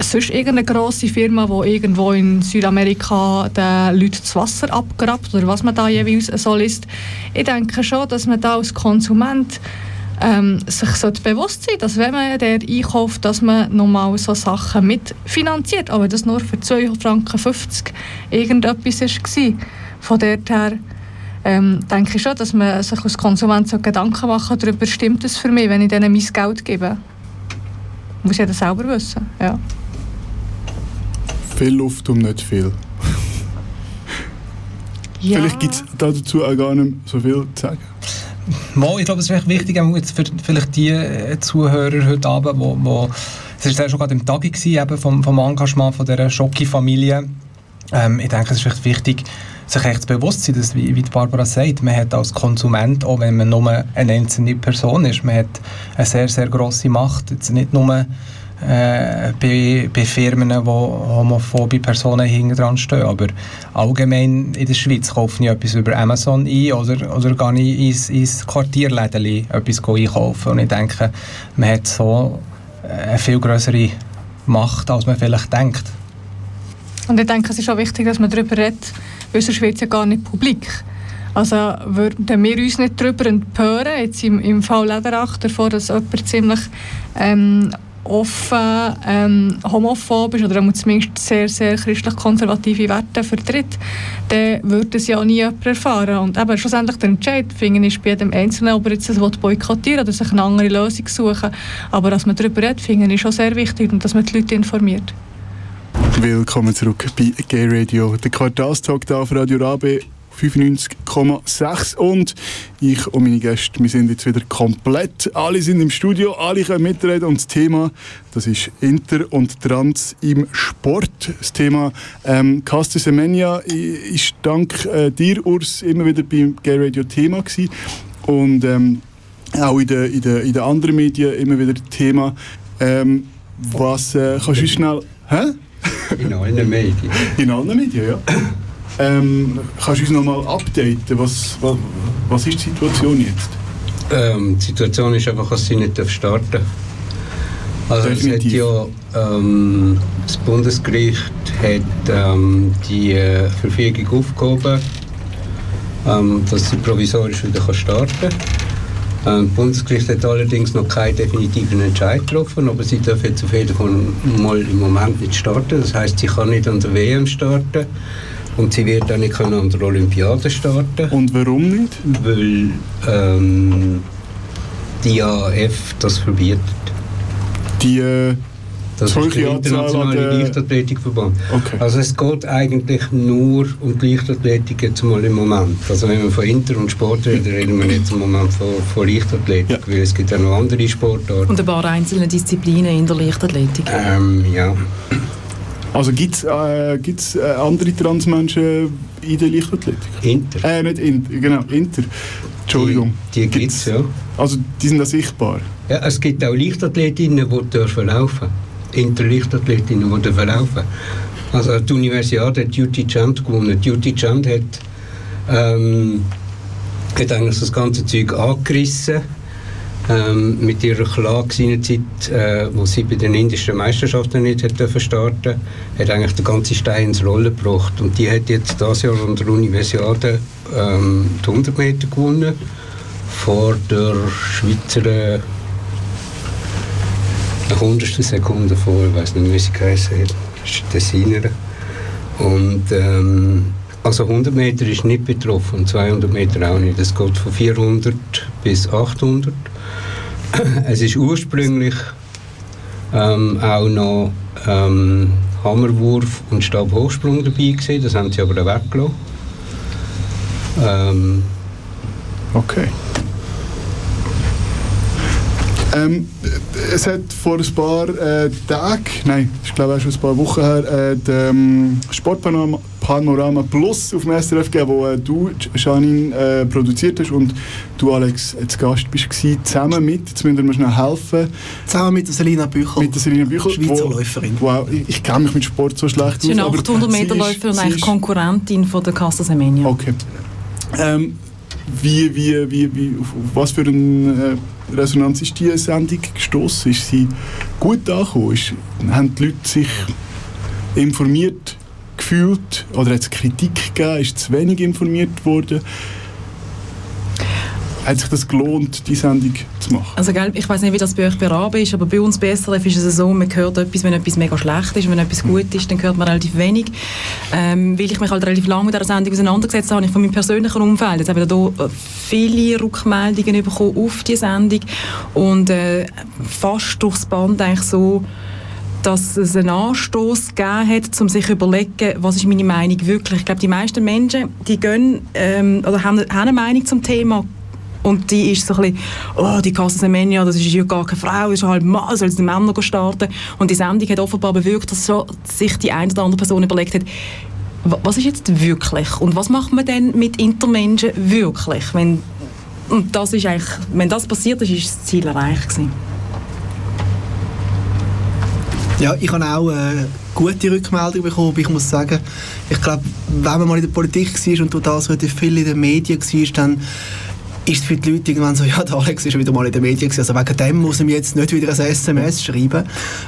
sonst irgendeine grosse Firma, die irgendwo in Südamerika den Leuten das Wasser abgrabt oder was man da jeweils so liest. Ich denke schon, dass man da als Konsument ähm, sich sollte bewusst sein, dass wenn man der einkauft, dass man nochmal so Sachen mitfinanziert, aber das nur für 2,50 Franken irgendetwas war. Von dort her ähm, denke ich schon, dass man sich als Konsument so Gedanken machen darüber, stimmt es für mich, wenn ich denen mein Geld gebe. Muss jeder selber wissen, ja. Viel Luft um nicht viel. Ja. Vielleicht gibt es dazu auch gar nicht so viel zu sagen. Mal, ich glaube, es ist wichtig, auch jetzt für vielleicht die äh, Zuhörer heute Abend, wo, wo es war ja schon gerade im Tag eben vom, vom Engagement von dieser Schocki-Familie. Ähm, ich denke, es ist wichtig, sich echt bewusst zu sein, dass, wie, wie Barbara sagt, man hat als Konsument, auch wenn man nur eine einzelne Person ist, man hat eine sehr, sehr grosse Macht. Jetzt nicht nur äh, bei, bei Firmen, wo homophobe Personen hinten dran stehen. Aber allgemein in der Schweiz kaufe ich etwas über Amazon ein oder, oder gehe ich ins, ins Quartierläden etwas einkaufen. Und ich denke, man hat so eine viel größere Macht, als man vielleicht denkt. Und ich denke, es ist auch wichtig, dass man darüber redet, weil sonst wird es ja gar nicht publik. Also würden wir uns nicht darüber empören, jetzt im, im Fall Lederach, davor, dass jemand ziemlich ähm, offen ähm, homophob ist oder zumindest sehr, sehr christlich-konservative Werte vertritt, dann würde es ja nie jemand erfahren. Und eben schlussendlich der Entscheid, finde ich, bei jedem Einzelnen, ob er jetzt das boykottieren oder sich eine andere Lösung suchen Aber dass man darüber redet, finde ich, ist schon sehr wichtig und dass man die Leute informiert. Willkommen zurück bei Gay Radio, der Quartalstag hier auf Radio Rabe 95,6 und ich und meine Gäste, wir sind jetzt wieder komplett. Alle sind im Studio, alle können mitreden und das Thema, das ist Inter und Trans im Sport. Das Thema ähm, Caster Semenya ist dank äh, dir, Urs, immer wieder beim Gay Radio Thema gewesen und ähm, auch in den, in, den, in den anderen Medien immer wieder Thema. Ähm, was äh, kannst du schnell... Hä? In allen Medien. In allen Medien, ja. Ähm, kannst du uns noch mal updaten? Was, was, was ist die Situation jetzt? Ähm, die Situation ist einfach, dass sie nicht starten dürfen. Also es hat ja, ähm, das Bundesgericht hat ähm, die äh, Verfügung aufgehoben, ähm, dass sie provisorisch wieder starten kann. Ähm, das Bundesgericht hat allerdings noch keinen definitiven Entscheid getroffen, aber sie dürfen jetzt auf jeden Fall mal im Moment nicht starten. Das heißt, sie kann nicht an der WM starten und sie wird auch nicht können an der Olympiade starten. Und warum nicht? Weil ähm, die IAF das verbietet. Die äh, Das ist der internationale der- Leichtathletikverband. Okay. Also es geht eigentlich nur um die Leichtathletik jetzt mal im Moment. Also wenn wir von Inter und Sport reden, reden wir jetzt im Moment von, von Leichtathletik, weil es gibt auch noch andere Sportarten. Und ein paar einzelne Disziplinen in der Leichtathletik. Ähm, ja. Also gibt es äh, gibt's, äh, andere Transmenschen in der Leichtathletik? Inter. Äh, nicht Inter, genau, Inter. Entschuldigung. Die gibt es, ja. Also die sind da sichtbar? Ja, es gibt auch Leichtathletinnen, die dürfen laufen. Inter-Leichtathletinnen, die dürfen laufen. Also die Universiade hat Duty Chant gewonnen. Duty Chant hat, ähm, hat eigentlich das ganze Zeug angerissen. Ähm, mit ihrer Klage seinerzeit, äh, wo sie bei den indischen Meisterschaften nicht hat starten, hat eigentlich der ganze Stein ins Rollen gebracht. Und die hat jetzt dieses Jahr an der Universiade ähm, die 100 Meter gewonnen vor der Schweizer äh, eine hundertstel Sekunde vor, ich weiß nicht, wie sie geheißen hat, das ist die Tessinerin. Und ähm, also 100 Meter ist nicht betroffen und 200 Meter auch nicht. Es geht von 400 bis 800. Es ist ursprünglich ähm, auch noch ähm, Hammerwurf und Stabhochsprung dabei gewesen. Das haben sie aber dann weggelassen. Ähm, Okay. Ähm, es hat vor ein paar äh, Tagen, nein, ich glaube auch schon ein paar Wochen her, äh, den ähm, Sportpanorama Panorama Plus auf dem SRF gegeben, wo äh, du, Janine, äh, produziert hast und du, Alex, äh, zu Gast bist gewesen, zusammen mit, jetzt müssen wir mir schnell helfen. Zusammen mit der Selina Büchel. Mit der Selina Büchel. Schweizer wo- Läuferin. Wow, ich, ich kenne mich mit Sport so schlecht Sie ist eine aber 800 sie Meter ist- Läuferin und sie eigentlich ist- Konkurrentin von der Casa Semenya. Okay. Ähm, wie, wie, wie, wie, auf, auf was für eine äh, Resonanz ist diese Sendung gestoßen? Ist sie gut angekommen? Ist, haben die Leute sich informiert gefühlt? Oder hat es Kritik gegeben? Ist zu wenig informiert worden? Hat sich das gelohnt, die Sendung zu machen? Also, gell, ich weiß nicht, wie das bei euch bei Rabe ist, aber bei uns bei SRF ist es so, man hört etwas, wenn etwas mega schlecht ist, wenn etwas gut ist, dann hört man relativ wenig. Ähm, weil ich mich halt relativ lange mit dieser Sendung auseinandergesetzt habe, habe ich von meinem persönlichen Umfeld jetzt eben da äh, viele Rückmeldungen bekommen auf die Sendung und äh, fast durchs Band eigentlich so, dass es einen Anstoß gegeben hat, um sich zu überlegen, was ist meine Meinung wirklich. Ich glaube, die meisten Menschen, die gehen, ähm, oder haben, haben eine Meinung zum Thema und die ist so ein bisschen, oh, die Casa Semenya, das ist ja gar keine Frau, das ist halt Mann, soll die Männer starten. Und die Sendung hat offenbar bewirkt, dass so sich die eine oder andere Person überlegt hat, wa- was ist jetzt wirklich und was macht man denn mit Intermenschen wirklich? Wenn, und das ist eigentlich, wenn das passiert ist, ist das Ziel erreicht gewesen. Ja, ich habe auch äh, gute Rückmeldungen bekommen, ich muss sagen, ich glaube, wenn man mal in der Politik war und durch das viel in den Medien war, dann ist es für die Leute irgendwann so, ja, der Alex ist wieder mal in den Medien gewesen, also wegen dem muss er mir jetzt nicht wieder ein SMS schreiben.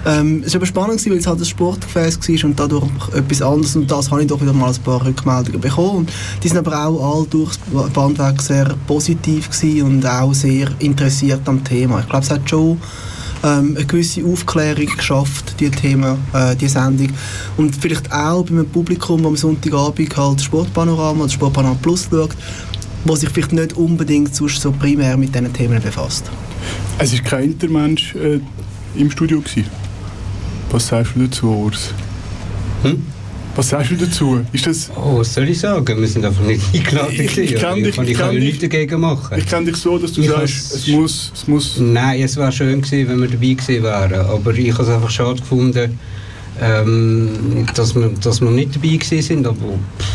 Ähm, es war aber spannend, gewesen, weil es halt ein Sportgefäß war und dadurch etwas anderes und das habe ich doch wieder mal ein paar Rückmeldungen bekommen und die sind aber auch all durchs Bandweg sehr positiv gewesen und auch sehr interessiert am Thema. Ich glaube, es hat schon ähm, eine gewisse Aufklärung geschafft, die Thema, äh, die Sendung. Und vielleicht auch bei einem Publikum, das am Sonntagabend halt Sportpanorama oder Sportpanorama Plus schaut, wo sich vielleicht nicht unbedingt sonst so primär mit diesen Themen befasst. Es war kein Intermensch äh, im Studio. Gewesen. Was sagst du dazu, Urs? Hm? Was sagst du dazu? Ist das... Oh, was soll ich sagen? Wir sind einfach nicht eingeladen. Ich- ich kann dich- ich kann, ich nichts dagegen machen. Ich kenne dich so, dass du Ich sagst, es muss, es muss... Nein, es wäre schön gewesen, wenn wir dabei gewesen wären. Aber ich habe es einfach schade gefunden, ähm, dass, wir, dass wir nicht dabei gewesen sind. Aber pff,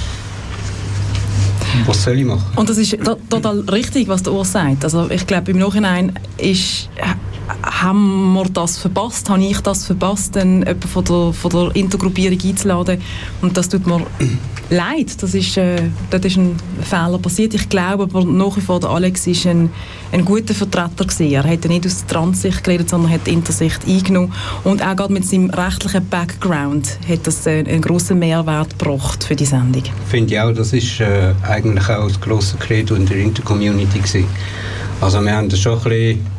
was soll ich machen? Und das ist to- total richtig, was der Urs sagt. Also ich glaube, im Nachhinein ist, haben wir das verpasst, habe ich das verpasst, dann jemanden von der, von der Intergruppierung einzuladen. Und das tut mir leid. Das ist, äh, dort ist ein Fehler passiert. Ich glaube aber nach wie vor, der Alex ist ein, ein guter Vertreter gewesen. Er hat nicht aus der Transsicht geredet, sondern hat die Intersicht eingenommen. Und auch gerade mit seinem rechtlichen Background hat das äh, einen grossen Mehrwert gebracht für die Sendung. finde ich auch, das ist äh, eigentlich auch das grosse Credo in der Intercommunity gewesen. Also wir haben das schon ein bisschen,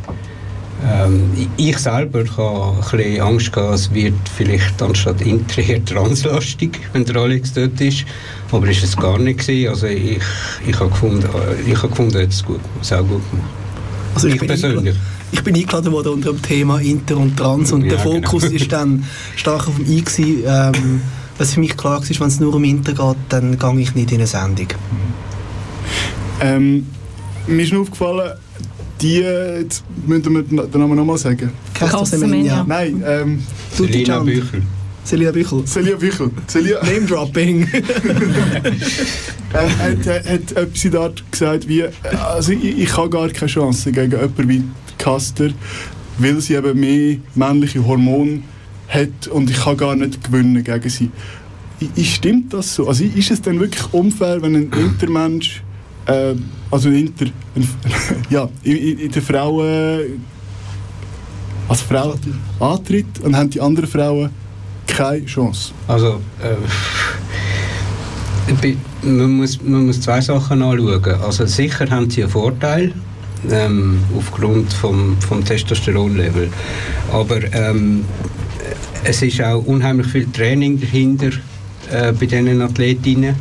ähm, ich selber habe ein bisschen Angst gehabt, es wird vielleicht anstatt Inter eher translastig, wenn der Alex dort ist. Aber ist es gar nicht gewesen. Also ich, ich habe gefunden, äh, ich habe gefunden, er hat es gut, sehr gut gemacht. Also ich ich bin persönlich. Ich bin eingeladen worden unter dem Thema Inter und Trans und Ja, der Fokus genau. ist dann stark auf dem I gewesen. Ähm, was für mich klar war, wenn es nur um Inter geht, dann gehe ich nicht in eine Sendung. Ähm, mir ist nur aufgefallen, die, jetzt müssen wir den Namen nochmal sagen. Caster Semenya. Nein, ähm, Selina. Büchel. Celia Büchel. Celia Büchel. Celia, Name Dropping. Er hat, hat, hat etwas in der Art gesagt wie, also ich, ich habe gar keine Chance gegen jemanden wie Caster, weil sie eben mehr männliche Hormone hat und ich kann gar nicht gewinnen gegen sie. I- i- Stimmt das so? Also ist es denn wirklich unfair, wenn ein Intermensch, äh, also Inter, ein, ja, in, in, in der Frauen als Frau antritt und haben die anderen Frauen keine Chance? Also, äh, man, muss, man muss zwei Sachen anschauen. Also sicher haben sie einen Vorteil ähm, aufgrund vom, vom Testosteronlevel. Aber ähm, es ist auch unheimlich viel Training dahinter äh, bei diesen Athletinnen.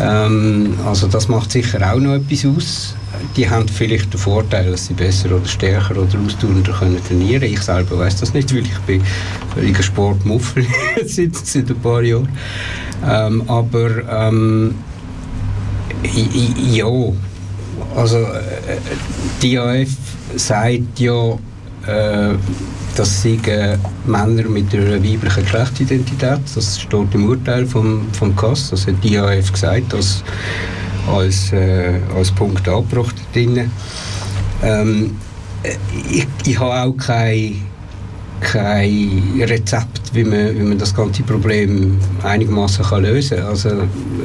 Ähm, also das macht sicher auch noch etwas aus. Die haben vielleicht den Vorteil, dass sie besser oder stärker oder ausdauernder können trainieren Ich selber weiß das nicht, weil ich bin völliger Sportmuffel seit, seit ein paar Jahren. Ähm, aber ähm, ja, also äh, die IAF sagt ja, äh, das sind äh, Männer mit einer weiblichen Geschlechtsidentität. Das steht im Urteil vom, vom KAS. Das hat die IAF gesagt, als, als, äh, als Punkt angebracht drin. Ähm, äh, ich, ich habe auch kein, kein Rezept, wie man, wie man das ganze Problem einigermaßen lösen kann. Also,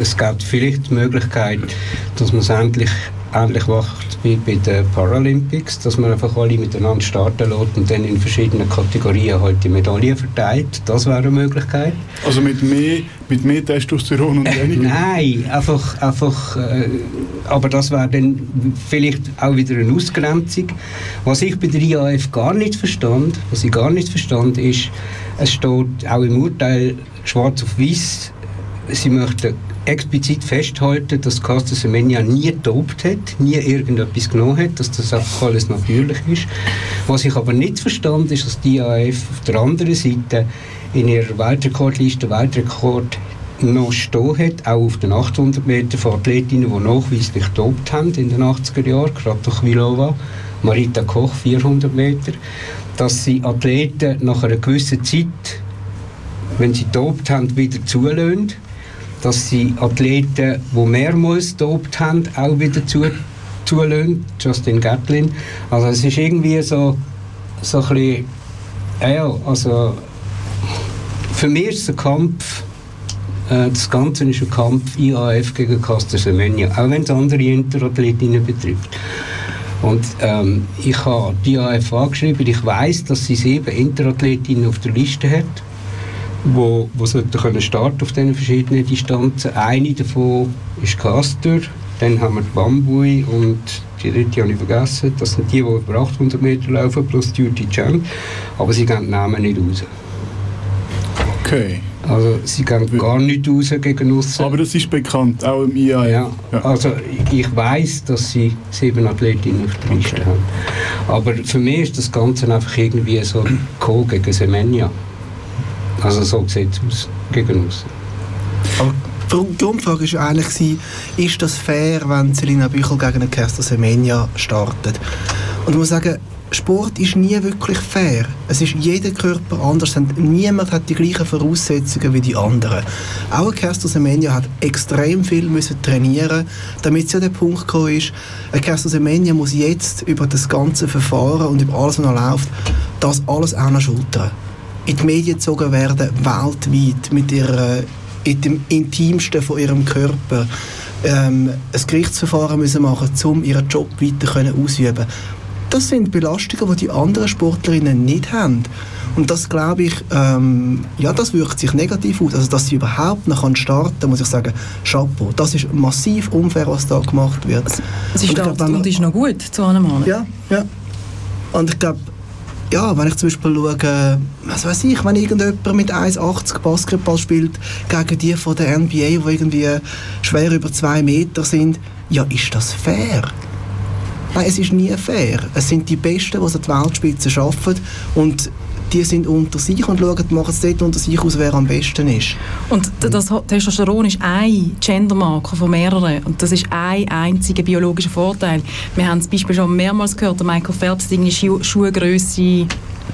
es gibt vielleicht die Möglichkeit, dass man es endlich, endlich macht wie bei den Paralympics, dass man einfach alle miteinander starten lässt und dann in verschiedenen Kategorien halt die Medaillen verteilt. Das wäre eine Möglichkeit. Also mit mehr, mit mehr Testosteron und weniger? Nein, einfach, einfach äh, aber das wäre dann vielleicht auch wieder eine Ausgrenzung. Was ich bei der IAF gar nicht verstand, was ich gar nicht verstand, ist, es steht auch im Urteil schwarz auf weiß, sie möchten explizit festhalten, dass Caster Semenya nie getobt hat, nie irgendetwas genommen hat, dass das einfach alles natürlich ist. Was ich aber nicht verstand, ist, dass die IAF auf der anderen Seite in ihrer Weltrekordliste Weltrekord noch stehen hat, auch auf den 800 Meter von Athletinnen, die nachweislich getobt haben in den 80er Jahren, gerade durch Vilova, Marita Koch 400 Meter, dass sie Athleten nach einer gewissen Zeit, wenn sie getobt haben, wieder zulassen, dass sie Athleten, die mehrmals getobt haben, auch wieder zu, zulassen, Justin Gatlin. Also es ist irgendwie so, so ein bisschen, ja, also für mich ist es ein Kampf, äh, das Ganze ist ein Kampf IAF gegen Caster Semenya, auch wenn es andere Interathletinnen betrifft. Und ähm, ich habe die IAF angeschrieben, ich weiß, dass sie sieben Interathletinnen auf der Liste hat, wo, wo sollten können starten auf diesen verschiedenen Distanzen. Eine davon ist Caster, dann haben wir Bambui und die dritte habe ich vergessen. Das sind die, die über 800 Meter laufen, plus Duty Chant. Aber sie geben die Namen nicht raus. Okay. Also sie gehen gar nicht raus gegen uns. Aber das ist bekannt, auch im IAF. Ja, also ich weiß, dass sie sieben Athletinnen auf der Liste haben. Aber für mich ist das Ganze einfach irgendwie so Co gegen Semenya. Also so sieht es gegen uns. Die Grundfrage war eigentlich, ist das fair, wenn Selina Büchel gegen einen Kerstin Semenya startet? Und ich muss sagen, Sport ist nie wirklich fair. Es ist jeder Körper anders. Niemand hat die gleichen Voraussetzungen wie die anderen. Auch Kerstin Semenya hat extrem viel müssen trainieren, damit sie an den Punkt gekommen ist. Kerstin Semenya muss jetzt über das ganze Verfahren und über alles, was noch läuft, das alles auch noch schultern. In die Medien gezogen werden, weltweit, mit ihrer, in dem Intimsten von ihrem Körper. Ähm, ein Gerichtsverfahren müssen machen, um ihren Job weiter können ausüben das sind Belastungen, die die anderen Sportlerinnen nicht haben. Und das glaube ich, ähm, ja, das wirkt sich negativ aus. Also, dass sie überhaupt noch starten kann, muss ich sagen, Chapeau. Das ist massiv unfair, was da gemacht wird. Sie Und ich startet glaub, wenn und man- ist noch gut zu einem Mann. Ja, ja. Und ich glaube, ja, wenn ich zum Beispiel schaue, was weiß ich, wenn irgendjemand mit 1,80 Basketball spielt gegen die von der NBA, die irgendwie schwer über zwei Meter sind, ja, ist das fair? Nein, es ist nie fair. Es sind die Besten, die es an die Weltspitze schaffen und die sind unter sich und schauen, machen es dort unter sich aus, wer am besten ist. Und das Testosteron ist ein Gendermarker von mehreren. Und das ist ein einziger biologischer Vorteil. Wir haben das Beispiel schon mehrmals gehört, der Michael Phelps Schu Schuhgröße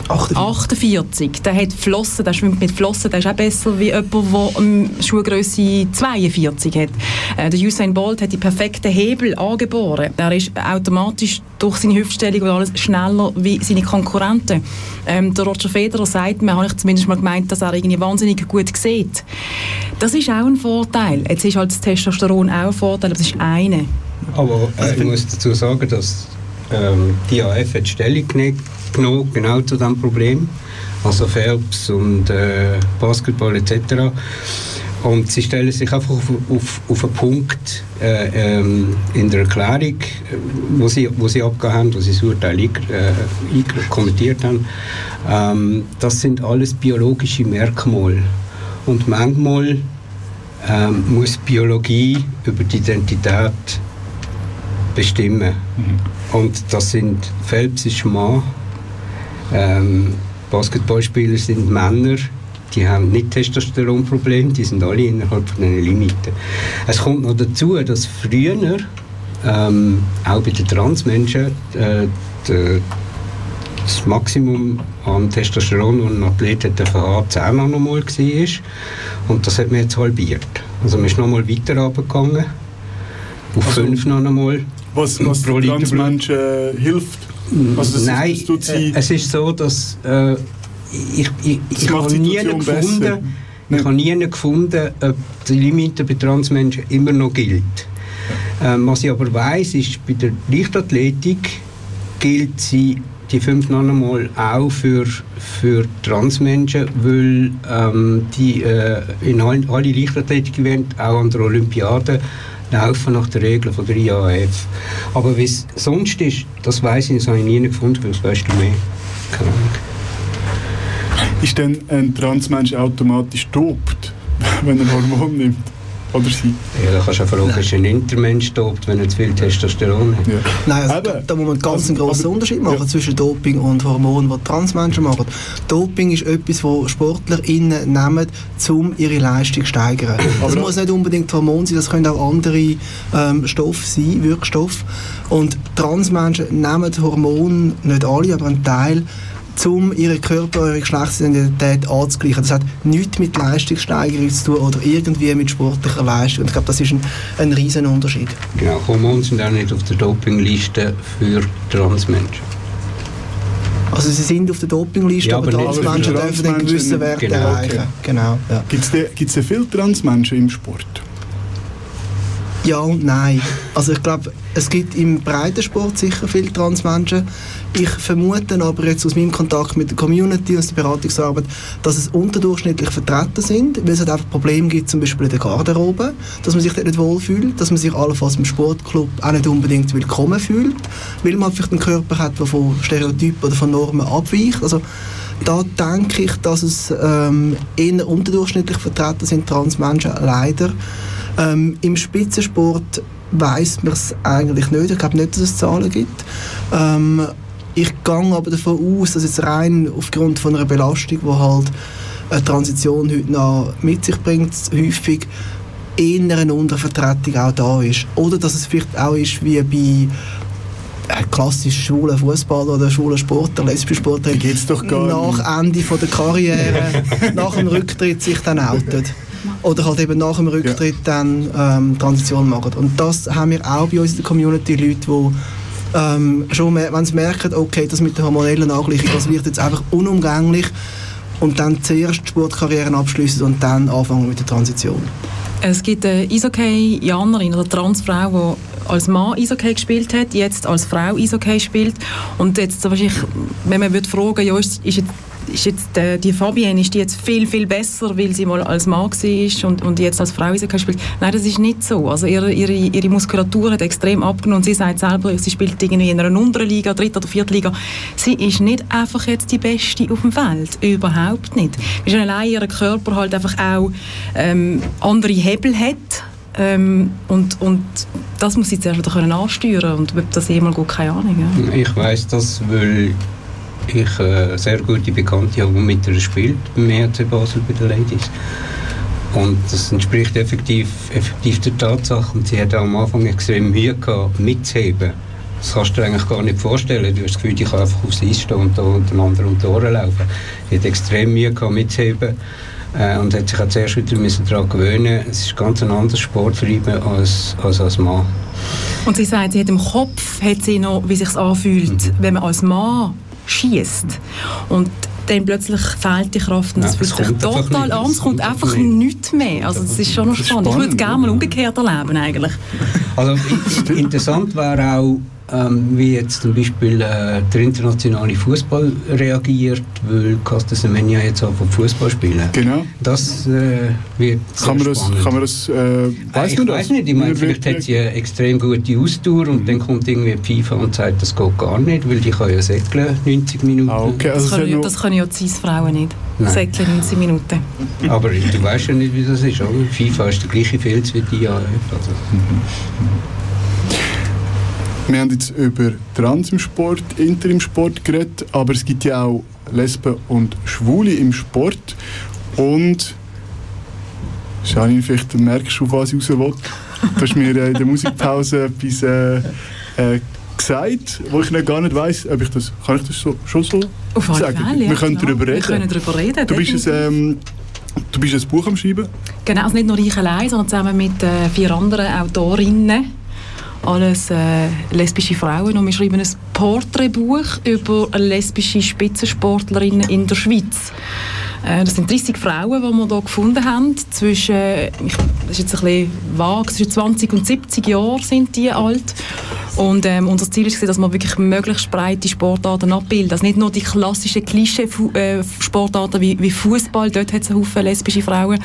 48. Der hat Flossen, der schwimmt mit Flossen, der ist auch besser wie jemand, der ähm, Schuhgröße 42 hat. Äh, der Usain Bolt hat die perfekten Hebel angeboren. Er ist automatisch durch seine Hüftstellung und alles schneller wie seine Konkurrenten. Ähm, der Roger Federer sagt mir, habe ich zumindest mal gemeint, dass er irgendwie wahnsinnig gut sieht. Das ist auch ein Vorteil. Jetzt ist halt das Testosteron auch ein Vorteil, aber das ist eine. Aber äh, ich muss dazu sagen, dass ähm, die AF hat Stellung gene- genommen, genau zu diesem Problem. Also Phelps und äh, Basketball etc. Und sie stellen sich einfach auf, auf, auf einen Punkt äh, ähm, in der Erklärung, wo sie, wo sie abgegeben haben, wo sie das Urteil äh, kommentiert haben. Ähm, das sind alles biologische Merkmale. Und manchmal ähm, muss Biologie über die Identität bestimmen. Und das sind Phelps ist Mann, ähm, Basketballspieler sind Männer, die haben nicht Testosteronprobleme, die sind alle innerhalb von den Limiten. Es kommt noch dazu, dass früher ähm, auch bei den Transmenschen äh, das Maximum an Testosteron, das ein Athlet hat haben, 10 Nanomol war. Und das hat man jetzt halbiert. Also man ist nochmal weiter runtergegangen, auf 5 Nanomol. Was, was. Transmenschen äh, hilft? Also das, Nein, das tut sie, äh, es ist so, dass äh, ich, ich, Das ich habe nie gefunden, besser. ich habe nie gefunden, ob die Limite bei Transmenschen immer noch gilt. Ähm, was ich aber weiß, ist, bei der Leichtathletik gilt sie die 5 Nanomol auch für, für Transmenschen, weil ähm, die äh, in all, alle Leichtathletik-Events, auch an der Olympiade, laufen nach den Regeln von der IAAF. Aber wie es sonst ist, das weiß ich, das habe ich nie gefunden, weil das weißt du mehr. Keine Ahnung. ist dann ein Transmensch automatisch dopt, wenn er Hormon nimmt? Oder sie? Ja, da kannst du ja fragen, ist ein Intermensch tobt, wenn er zu viel Testosteron hat. Nein, also da, da muss man ganz einen grossen Unterschied machen zwischen Doping und Hormonen, die Transmenschen machen. Doping ist etwas, das SportlerInnen nehmen, um ihre Leistung zu steigern. Das muss nicht unbedingt Hormon sein, das können auch andere ähm, Stoffe sein, Wirkstoffe. Und Transmenschen nehmen Hormone, nicht alle, aber ein Teil, um ihre Körper, ihre Geschlechtsidentität anzugleichen. Das hat nichts mit Leistungssteigerung zu tun oder irgendwie mit sportlicher Leistung. Und ich glaube, das ist ein, ein riesen Unterschied. Genau, Hormone sind auch nicht auf der Dopingliste für Transmenschen. Also sie sind auf der Dopingliste, Ja, aber, aber Transmenschen dürfen einen gewissen. Wert Genau, erreichen. okay. Genau, ja. Gibt es denn viele Transmenschen im Sport? Ja und nein. Also ich glaube, es gibt im Breitensport sicher viele Transmenschen. Ich vermute aber jetzt aus meinem Kontakt mit der Community aus der Beratungsarbeit, dass es unterdurchschnittlich vertreten sind, weil es halt einfach Probleme gibt, zum Beispiel in der Garderobe, dass man sich dort nicht wohlfühlt, dass man sich allenfalls im Sportclub auch nicht unbedingt willkommen fühlt, weil man vielleicht einen Körper hat, der von Stereotypen oder von Normen abweicht. Also da denke ich, dass es ähm, eher unterdurchschnittlich vertreten sind, Transmenschen, leider. Ähm, Im Spitzensport weiß man es eigentlich nicht. Ich glaube nicht, dass es Zahlen gibt. Ähm, ich gehe aber davon aus, dass jetzt rein aufgrund von einer Belastung, die halt eine Transition heute noch mit sich bringt, häufig eher eine Untervertretung auch da ist. Oder dass es vielleicht auch ist wie bei äh, klassisch schwulen Fußballer oder schwulen Sportler, lesbischen Sportler, geht's doch gar nach Ende von der Karriere, nach dem Rücktritt sich dann outet. Oder halt eben nach dem Rücktritt dann ähm, Transition machen. Und das haben wir auch bei uns in der Community, Leute, die ähm, schon, wenn sie merken, okay, das mit der hormonellen Angleichung, das wird jetzt einfach unumgänglich und dann zuerst die Sportkarriere abschließen und dann anfangen mit der Transition. Es gibt eine Eishockey-Janerin oder Transfrau, die als Mann Eishockey gespielt hat, jetzt als Frau Eishockey spielt. Und jetzt wahrscheinlich, wenn man würde fragen, ja, ist, ist jetzt, ist jetzt äh, die Fabienne ist die jetzt viel, viel besser, weil sie mal als Mann war und, und jetzt als Frau spielt. Nein, das ist nicht so. Also ihre, ihre, ihre Muskulatur hat extrem abgenommen. Sie sagt selber, sie spielt irgendwie in einer unteren Liga, dritten oder vierten Liga. Sie ist nicht einfach jetzt die Beste auf dem Feld. Überhaupt nicht. Weil schon allein ihr Körper halt einfach auch ähm, andere Hebel hat. Ähm, und, und das muss sie zuerst wieder können ansteuern und ob das jemals gut, keine Ahnung. Ja. Ich weiß das, weil ich äh, sehr gute Bekannte habe, die mit ihr spielt, beim ERC Basel bei den Ladies. Und das entspricht effektiv, effektiv der Tatsache. Und sie hat am Anfang extrem Mühe gehabt, mitzuheben. Das kannst du dir eigentlich gar nicht vorstellen. Du hast das Gefühl, ich kann einfach aufs Eis stehen und da unter dem anderen um die Ohren laufen. Sie hat extrem Mühe gehabt, mitzuheben. Äh, und hat sich auch zuerst wieder müssen daran gewöhnen Es ist ganz ein anderes Sport für ihn als, als als Mann. Und sie sagt, sie hat im Kopf hat sie noch, wie sich anfühlt, Mhm. wenn man als Mann schießt und dann plötzlich fehlt die Kraft und das fühlt es sich total an. es Es kommt einfach einfach nicht. nichts mehr. Also das ist schon noch ist spannend. Ich würde es spannend, gerne mal umgekehrt erleben eigentlich. Also interessant wäre auch, ähm, wie jetzt zum Beispiel äh, der internationale Fußball reagiert, weil Caster Semenya jetzt auch vom Fußball spielen. Genau. Das äh, wird sehr Kann man das, spannend. kann man das, äh, weiss ich man das? weiß nicht, ich meine, vielleicht hat sie eine extrem gute Ausdauer und dann kommt irgendwie FIFA und sagt, das geht gar nicht, weil die kann ja säckeln 90 Minuten. Ah, okay. Also Das ja- noch- das können ja die Cis-Frauen nicht. Säckchen 90 Minuten. Aber du weißt ja nicht, wie das ist, oder? FIFA ist der gleiche Filz wie die AF. Also. Wir haben jetzt über Trans im Sport, Inter im Sport geredet, aber es gibt ja auch Lesben und Schwule im Sport. Und Janine, vielleicht merkst du, auf was ich raus will. Du hast mir äh, in der Musikpause etwas äh, äh, gesagt, wo ich noch gar nicht weiss, ob ich das, kann ich das so, schon so Auf sagen? Fälle, ja, Wir können darüber Wir reden. können darüber reden, Du bist, ein, ähm, du bist ein Buch am Schreiben. Genau, also nicht nur ich allein, sondern zusammen mit äh, vier anderen Autorinnen. Alles äh, lesbische Frauen. Und wir schreiben ein Porträtbuch über lesbische Spitzensportlerinnen in der Schweiz. Äh, das sind 30 Frauen, die wir hier gefunden haben. Zwischen, ich, das ist jetzt ein bisschen vage, zwischen 20 und 70 Jahren sind die alt. Und ähm, unser Ziel ist, dass wir wirklich möglichst breite Sportarten abbilden. Also nicht nur die klassischen Klischee-Sportarten wie, wie Fußball, dort hat es Haufen lesbische Frauen.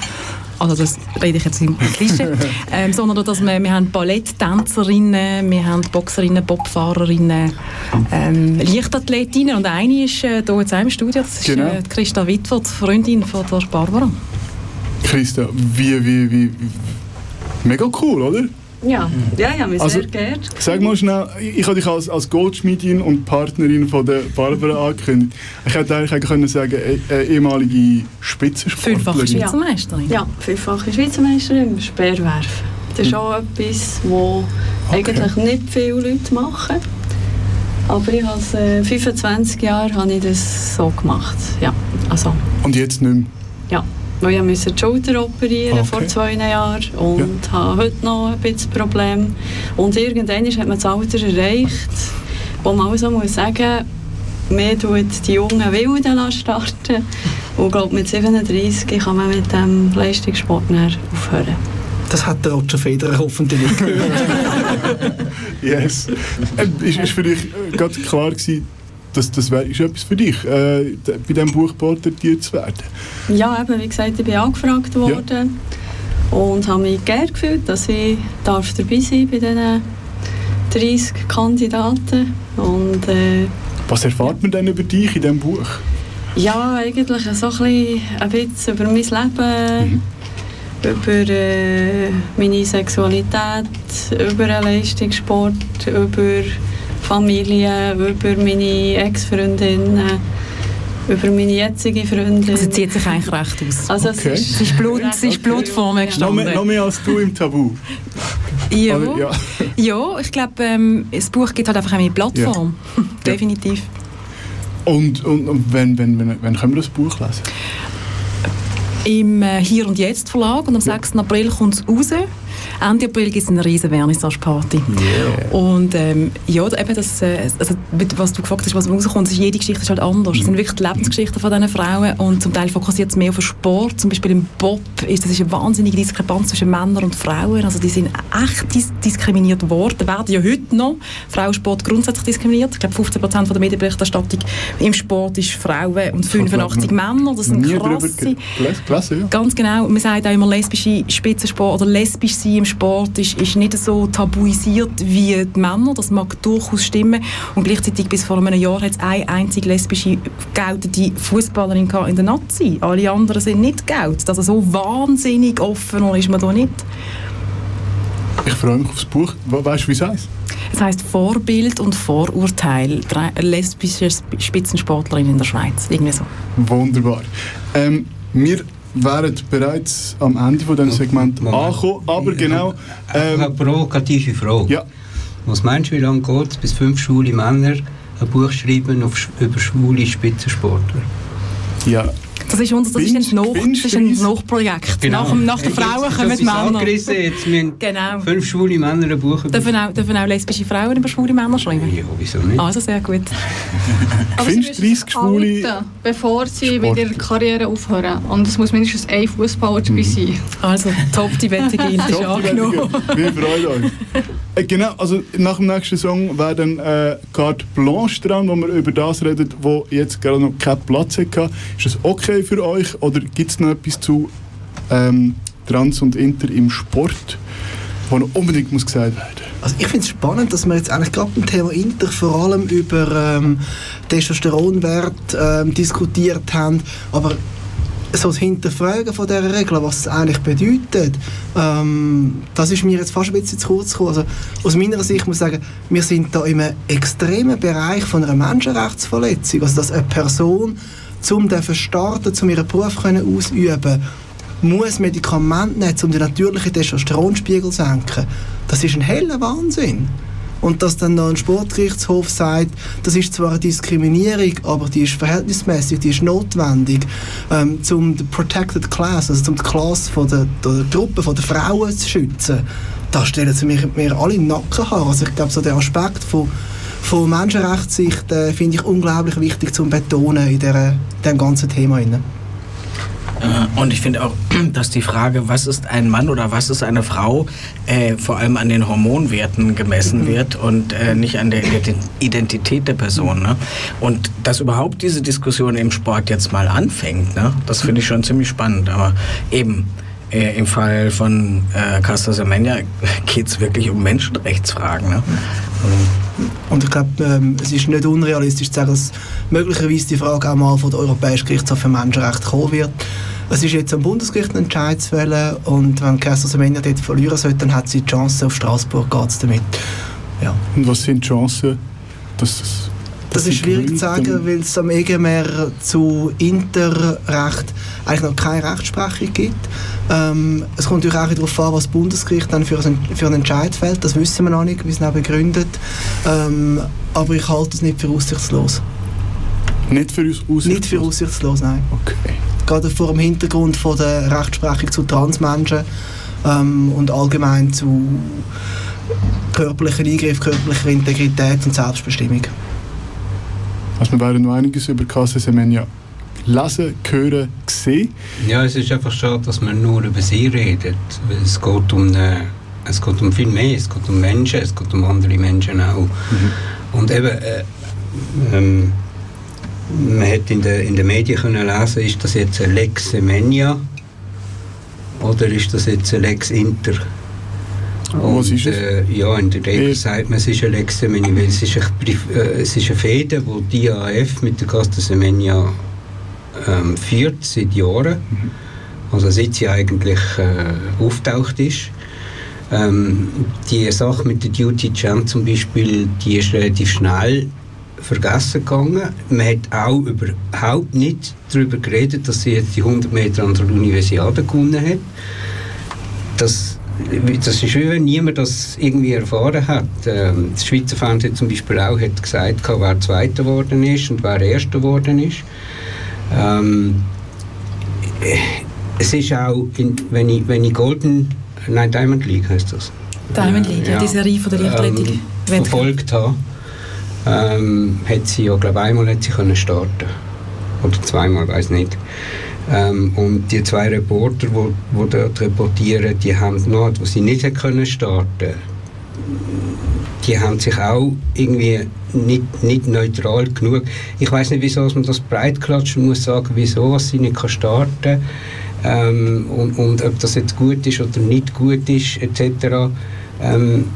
Also das rede ich jetzt im Klischee. ähm, sondern dass wir, wir haben Balletttänzerinnen, wir haben Boxerinnen, Bobfahrerinnen, ähm, Leichtathletinnen und eine ist äh, hier jetzt im Studio, das ist Genau. äh, Christa Wittwer, die Freundin von der Barbara. Christa, wie, wie, wie mega cool, oder? Ja, ja, ich habe mich Also- sehr geehrt. Sag mal schnell, ich habe dich als, als Goldschmiedin und Partnerin von der Barbara angekündigt. Ich hätte eigentlich eigentlich können sagen, eh, äh, ehemalige Spitzensportlerin. Fünffache Schweizer Meisterin. Ja, fünffache Schweizer Meisterin im Speerwerfen. Das ist auch etwas, was eigentlich nicht viele Leute machen. Aber ich habe äh, 25 Jahre habe ich das so gemacht. Ja, also, Und jetzt nicht mehr. ja. Weil ich musste die Schulter operieren Okay. vor zwei Jahren und habe heute noch ein bisschen Problem. Und irgendwann hat man das Alter erreicht, wo man also muss sagen mehr tut die jungen Wilden starten und glaube mit 37 kann man mit dem Leistungssport aufhören. Das hat der Roger Federer hoffentlich nicht gehört. Yes. Ähm, ist, ist für dich äh, gerade klar gewesen, dass das wär, ist etwas für dich, äh, bei diesem Buch porträtiert zu werden? Ja, eben, wie gesagt, ich bin angefragt worden und habe mich geehrt gefühlt, dass ich darf dabei sein bei diesen 30 Kandidaten. Und äh, Was erfahrt man denn über dich in diesem Buch? ja, eigentlich so ein bisschen, über mein Leben, über äh, meine Sexualität, über den Leistungssport, über Familie, über meine Ex-Freundinnen, über meine jetzige Freundin. Sie zieht sich eigentlich recht aus. Also Okay. es ist, ist Blut, sie ist Blut vor mir Noch gestanden. mehr, noch mehr als du im Tabu. Ja. Oder- ja. ja, ich glaube, ähm, das Buch gibt halt einfach auch eine Plattform. Definitiv. Und, und, und wenn, wenn, wenn, wenn können wir das Buch lesen? Im äh, Hier und Jetzt Verlag und am 6. April kommt es raus. Ende April gibt es eine riesen Vernissage-Party. Und ähm, ja, eben das, äh, also, was du gefragt hast, was rauskommt, ist, jede Geschichte ist halt anders. Es sind wirklich die Lebensgeschichten von diesen Frauen und zum Teil fokussiert es mehr auf den Sport. Zum Beispiel im Bob ist das ist eine wahnsinnige Diskrepanz zwischen Männern und Frauen. Also die sind echt dis diskriminiert worden, werden ja heute noch Frauensport grundsätzlich diskriminiert. Ich glaube 15 Prozent der Medienberichterstattung im Sport ist Frauen und 85 Männer. Das sind krasse gelesen, ja. Ganz genau. Man sagt auch immer, lesbische Spitzensport oder lesbisch sein im Sport ist, ist nicht so tabuisiert wie die Männer. Das mag durchaus stimmen. Und gleichzeitig bis vor einem Jahr hat es eine einzige lesbische geltende Fußballerin in der Nazi. Alle anderen sind nicht gelt. Also so wahnsinnig offen ist man da nicht. Ich freue mich aufs Buch. We- Weißt du, wie es heißt? Es heißt Vorbild und Vorurteil. Lesbische Sp- Spitzensportlerin in der Schweiz. Irgendwie so. Wunderbar. Ähm, wir wären bereits am Ende von diesem Segment angekommen, aber genau... Ähm, eine provokative Frage. Ja. Was meinst du, wie lange geht es, bis fünf schwule Männer ein Buch schreiben auf, über schwule Spitzensportler? Ja. Das ist, unser, das ist ein, Noch, das ist ein Nachprojekt. Nach, nach den Frauen kommen die Männer. Jetzt müssen Genau. fünf schwule Männer ein Buch Dürfen auch, dürfen auch lesbische Frauen über schwule Männer schreiben? Ja, wieso nicht? Also sehr gut. Findest du müssen 30 Schwule... outen, bevor sie mit Sportler. ihrer Karriere aufhören. Und es muss mindestens ein Fußballer dabei sein. Also, top, die Wettige ist angenommen. Wir freuen uns. Äh, genau, also nach dem nächsten Song wäre dann äh, Carte Blanche dran, wo wir über das reden, wo jetzt gerade noch keinen Platz hatte. Ist das okay für euch oder gibt es noch etwas zu ähm, Trans und Inter im Sport, wo noch unbedingt muss gesagt werden? Also ich finde es spannend, dass wir jetzt eigentlich gerade beim Thema Inter vor allem über ähm, Testosteronwert ähm, diskutiert haben, aber so das Hinterfragen von dieser Regel, was es eigentlich bedeutet, ähm, das ist mir jetzt fast ein bisschen zu kurz gekommen. Also aus meiner Sicht muss ich sagen, wir sind da einem extremen Bereich von einer Menschenrechtsverletzung. Also dass eine Person, um zu starten, um ihren Beruf können ausüben muss Medikamente nehmen, um den natürlichen Testosteronspiegel zu senken. Das ist ein heller Wahnsinn. Und dass dann noch ein Sportgerichtshof sagt, das ist zwar eine Diskriminierung, aber die ist verhältnismäßig, die ist notwendig, ähm, um die Protected Class, also um die Klasse von der, der Gruppe von der Frauen zu schützen, da stellen sie mir, mir alle den Nacken haben. Also ich glaube, so der Aspekt von, von Menschenrechtssicht äh, finde ich unglaublich wichtig zu betonen in der, dem ganzen Thema. Rein. Äh, Und ich finde auch, dass die Frage, was ist ein Mann oder was ist eine Frau, äh, vor allem an den Hormonwerten gemessen wird und äh, nicht an der Ident- Identität der Person. Ne? Und dass überhaupt diese Diskussion im Sport jetzt mal anfängt, ne? das finde ich schon ziemlich spannend. Aber eben, äh, im Fall von äh, Caster Semenya geht es wirklich um Menschenrechtsfragen. Ne? Und ich glaube, ähm, es ist nicht unrealistisch zu sagen, dass möglicherweise die Frage auch mal von der Europäischen Gerichtshof für Menschenrechte kommen wird. Es ist jetzt am Bundesgericht ein Entscheid zu fällen und wenn Kessler Semenya dort verlieren sollte, dann hat sie die Chance, auf Straßburg geht es damit. Ja. Und was sind die Chancen, dass das... Das ist schwierig zu sagen, weil es am EGMR zu Interrecht eigentlich noch keine Rechtsprechung gibt. Ähm, es kommt natürlich auch darauf an, was das Bundesgericht dann für, einen- für einen Entscheid fällt. Das wissen wir noch nicht, wie es noch begründet. Ähm, aber ich halte es nicht für aussichtslos. Nicht für uns aussichtslos? Nicht für aussichtslos, nein. Okay. Gerade vor dem Hintergrund von der Rechtsprechung zu Transmenschen ähm, und allgemein zu körperlichen Eingriff, körperlicher Integrität und Selbstbestimmung. Also wir werden noch einiges über Casa Semenya lesen, hören, sehen. Ja, es ist einfach schade, dass man nur über sie redet. Es geht um, eine, es geht um viel mehr. Es geht um Menschen, es geht um andere Menschen auch. Und eben, äh, ähm, man hat in den in den Medien können lesen, ist das jetzt eine Lex Semenya oder ist das jetzt eine Lex Inter? Was ist es? Äh, ja, in der Regel Eh. sagt man, es ist eine Lex Semenya, weil es ist eine, äh, es ist eine Fehde, die die IAF mit der Casta Semenya ähm, führt seit Jahren. Also seit sie eigentlich äh, auftaucht ist. Ähm, die Sache mit der Duty Champ zum Beispiel, die ist relativ schnell vergessen gegangen. Man hat auch überhaupt nicht darüber geredet, dass sie jetzt die 100 Meter an der Universiade gewonnen hat. Das, das ist wie wenn niemand das irgendwie erfahren hat. Ähm, das Schweizer Fernsehen zum Beispiel auch hat gesagt, wer Zweiter geworden ist und wer Erster geworden ist. Ähm, es ist auch, in, wenn, ich, wenn ich Golden, nein, Diamond League heißt das. Diamond League, ja, die Serie von der Leichtathletik. Ähm, verfolgt habe, ähm, hat sie ja, glaube einmal hat sie können starten oder zweimal, weiß nicht. Ähm, und die zwei Reporter, die wo, wo dort reportieren, die haben noch, wo sie nicht hat können starten, die haben sich auch irgendwie nicht, nicht neutral genug. Ich weiß nicht, wieso man das breitklatschen muss sagen, wieso sie nicht kann starten ähm, und, und ob das jetzt gut ist oder nicht gut ist etc. Ähm,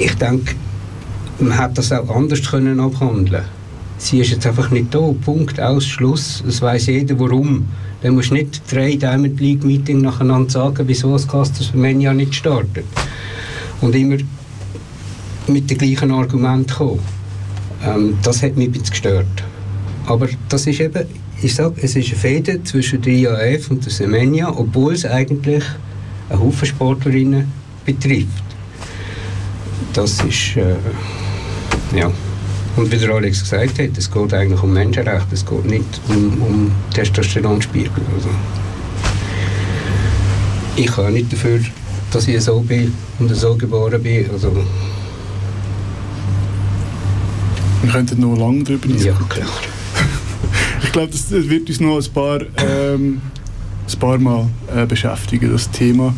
ich denke, man hätte das auch anders können abhandeln. Sie ist jetzt einfach nicht da. Punkt, aus, Schluss. Es weiß jeder, warum. Dann musst du nicht drei Diamond League Meeting nacheinander sagen, wieso das Castor Semenya nicht startet. Und immer mit den gleichen Argumenten kommen. Ähm, das hat mich ein bisschen gestört. Aber das ist eben, ich sage, es ist eine Fehde zwischen der IAF und der Semenya, obwohl es eigentlich einen Haufen Sportlerinnen betrifft. Das ist, äh, ja. Und wie der Alex gesagt hat, es geht eigentlich um Menschenrechte, es geht nicht um, um Testosteronspiegel. Also. Ich kann nicht dafür, dass ich so bin und so geboren bin. Also, Wir könnten noch lange darüber diskutieren. ja, klar. Ich glaube, das, wird uns noch ein paar, ähm, ein paar Mal äh, beschäftigen, das Thema.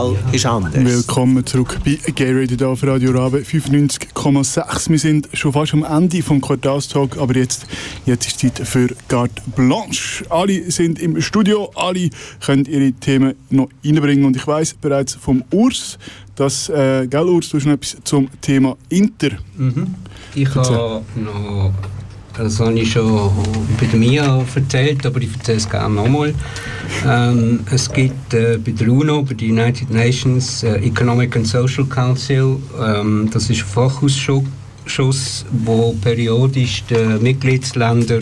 Normal ist anders. Willkommen zurück bei Gay Radio auf Radio Rabe 95,6. Wir sind schon fast am Ende vom Quartalstag, aber jetzt, jetzt ist Zeit für Carte Blanche. Alle sind im Studio, alle können ihre Themen noch reinbringen und ich weiß bereits vom Urs, dass, äh, gell Urs, du hast noch etwas zum Thema Inter. Mhm. Ich habe noch, das habe ich schon bei der Mia erzählt, aber ich erzähle es gerne nochmal. Ähm, es gibt äh, bei der UNO, bei der United Nations äh, Economic and Social Council, ähm, das ist ein Fachausschuss, wo periodisch die Mitgliedsländer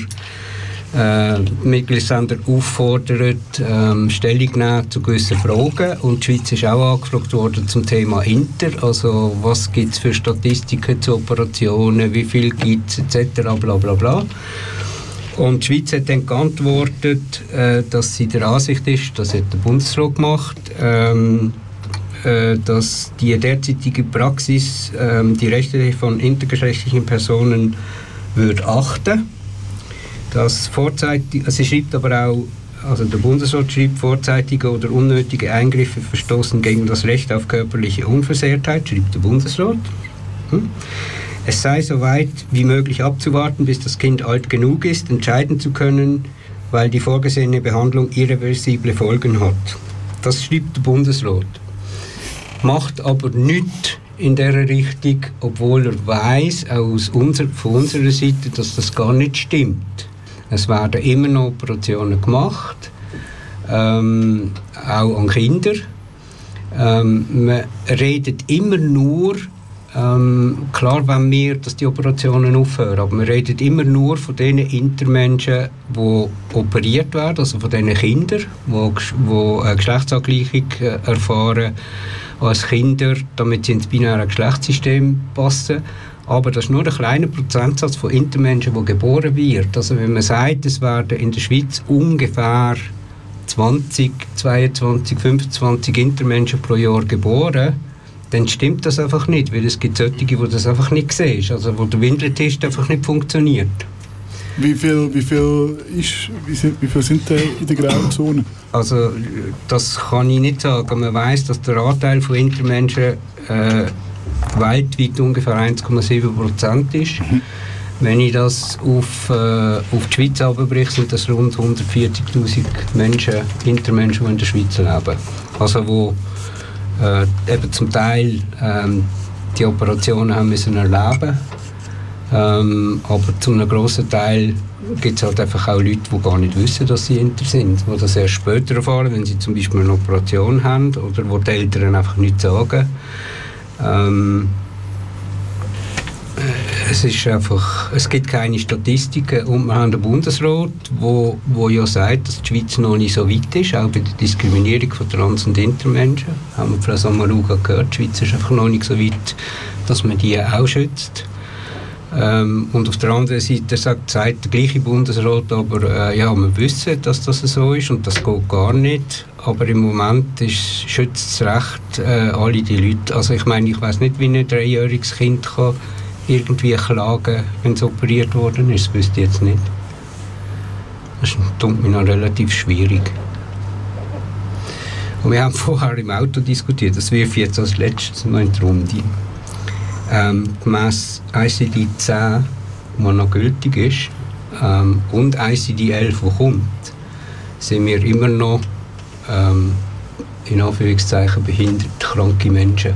äh, Mitgliedsländer auffordert, ähm, Stellung zu nehmen zu gewissen Fragen. Und die Schweiz ist auch angefragt worden zum Thema Inter. Also, was gibt es für Statistiken zu Operationen, wie viel gibt es, etc. Bla, bla, bla. Und die Schweiz hat dann geantwortet, äh, dass sie der Ansicht ist, das hat der Bundesrat gemacht, ähm, äh, dass die derzeitige Praxis ähm, die Rechte von intergeschlechtlichen Personen würde achten dass vorzeitig, also sie schreibt aber auch, also der Bundesrat schreibt, vorzeitige oder unnötige Eingriffe verstoßen gegen das Recht auf körperliche Unversehrtheit, schreibt der Bundesrat. Hm? Es sei so weit wie möglich abzuwarten, bis das Kind alt genug ist, entscheiden zu können, weil die vorgesehene Behandlung irreversible Folgen hat. Das schreibt der Bundesrat. Macht aber nichts in der Richtung, obwohl er weiß aus unser, von unserer Seite, dass das gar nicht stimmt. Es werden immer noch Operationen gemacht, ähm, auch an Kinder. Ähm, man redet immer nur, ähm, klar wenn wir, dass die Operationen aufhören, aber man redet immer nur von den Intermenschen, die operiert werden, also von den Kindern, die, die eine Geschlechtsangleichung äh, erfahren als Kinder, damit sie ins binäre Geschlechtssystem passen. Aber das ist nur ein kleiner Prozentsatz von Intermenschen, die geboren wird. Also wenn man sagt, es werden in der Schweiz ungefähr 20, 22, 25 Intermenschen pro Jahr geboren, dann stimmt das einfach nicht, weil es gibt solche, die das einfach nicht sehen, also wo der Windeltest einfach nicht funktioniert. Wie viel, wie viel, ist, wie sind, wie viel sind in der grauen Zone? Also das kann ich nicht sagen. Man weiß, dass der Anteil von Intermenschen äh, weltweit ungefähr 1,7 Prozent ist. Wenn ich das auf, äh, auf die Schweiz abbreche, sind das rund 140'000 Menschen, Intermenschen, die in der Schweiz leben. Also wo äh, eben zum Teil ähm, die Operationen haben müssen erleben ähm, aber zu einem grossen Teil gibt es halt einfach auch Leute, die gar nicht wissen, dass sie Inter sind, die das erst später erfahren, wenn sie zum Beispiel eine Operation haben oder wo die Eltern einfach nichts sagen. Ähm, äh, es ist einfach, es gibt keine Statistiken und wir haben den Bundesrat, wo, wo ja sagt, dass die Schweiz noch nicht so weit ist, auch bei der Diskriminierung von Trans- und Intermenschen. Haben wir Frau Samaruga gehört, die Schweiz ist einfach noch nicht so weit, dass man die auch schützt. Ähm, und auf der anderen Seite sagt, sagt der gleiche Bundesrat, aber äh, ja, wir wissen, dass das so ist und das geht gar nicht. Aber im Moment ist, schützt das Recht äh, alle die Leute. Also ich meine, ich weiß nicht, wie ein dreijähriges Kind kann irgendwie klagen, wenn es operiert worden ist. Das wüsste ich jetzt nicht. Das tut mir noch relativ schwierig. Und wir haben vorher im Auto diskutiert, das wirf ich jetzt als letztes noch in die Runde. Ähm, gemäss ICD 10, der noch gültig ist, ähm, und ICD 11, der kommt, sind wir immer noch ähm, in Anführungszeichen behindert kranke Menschen.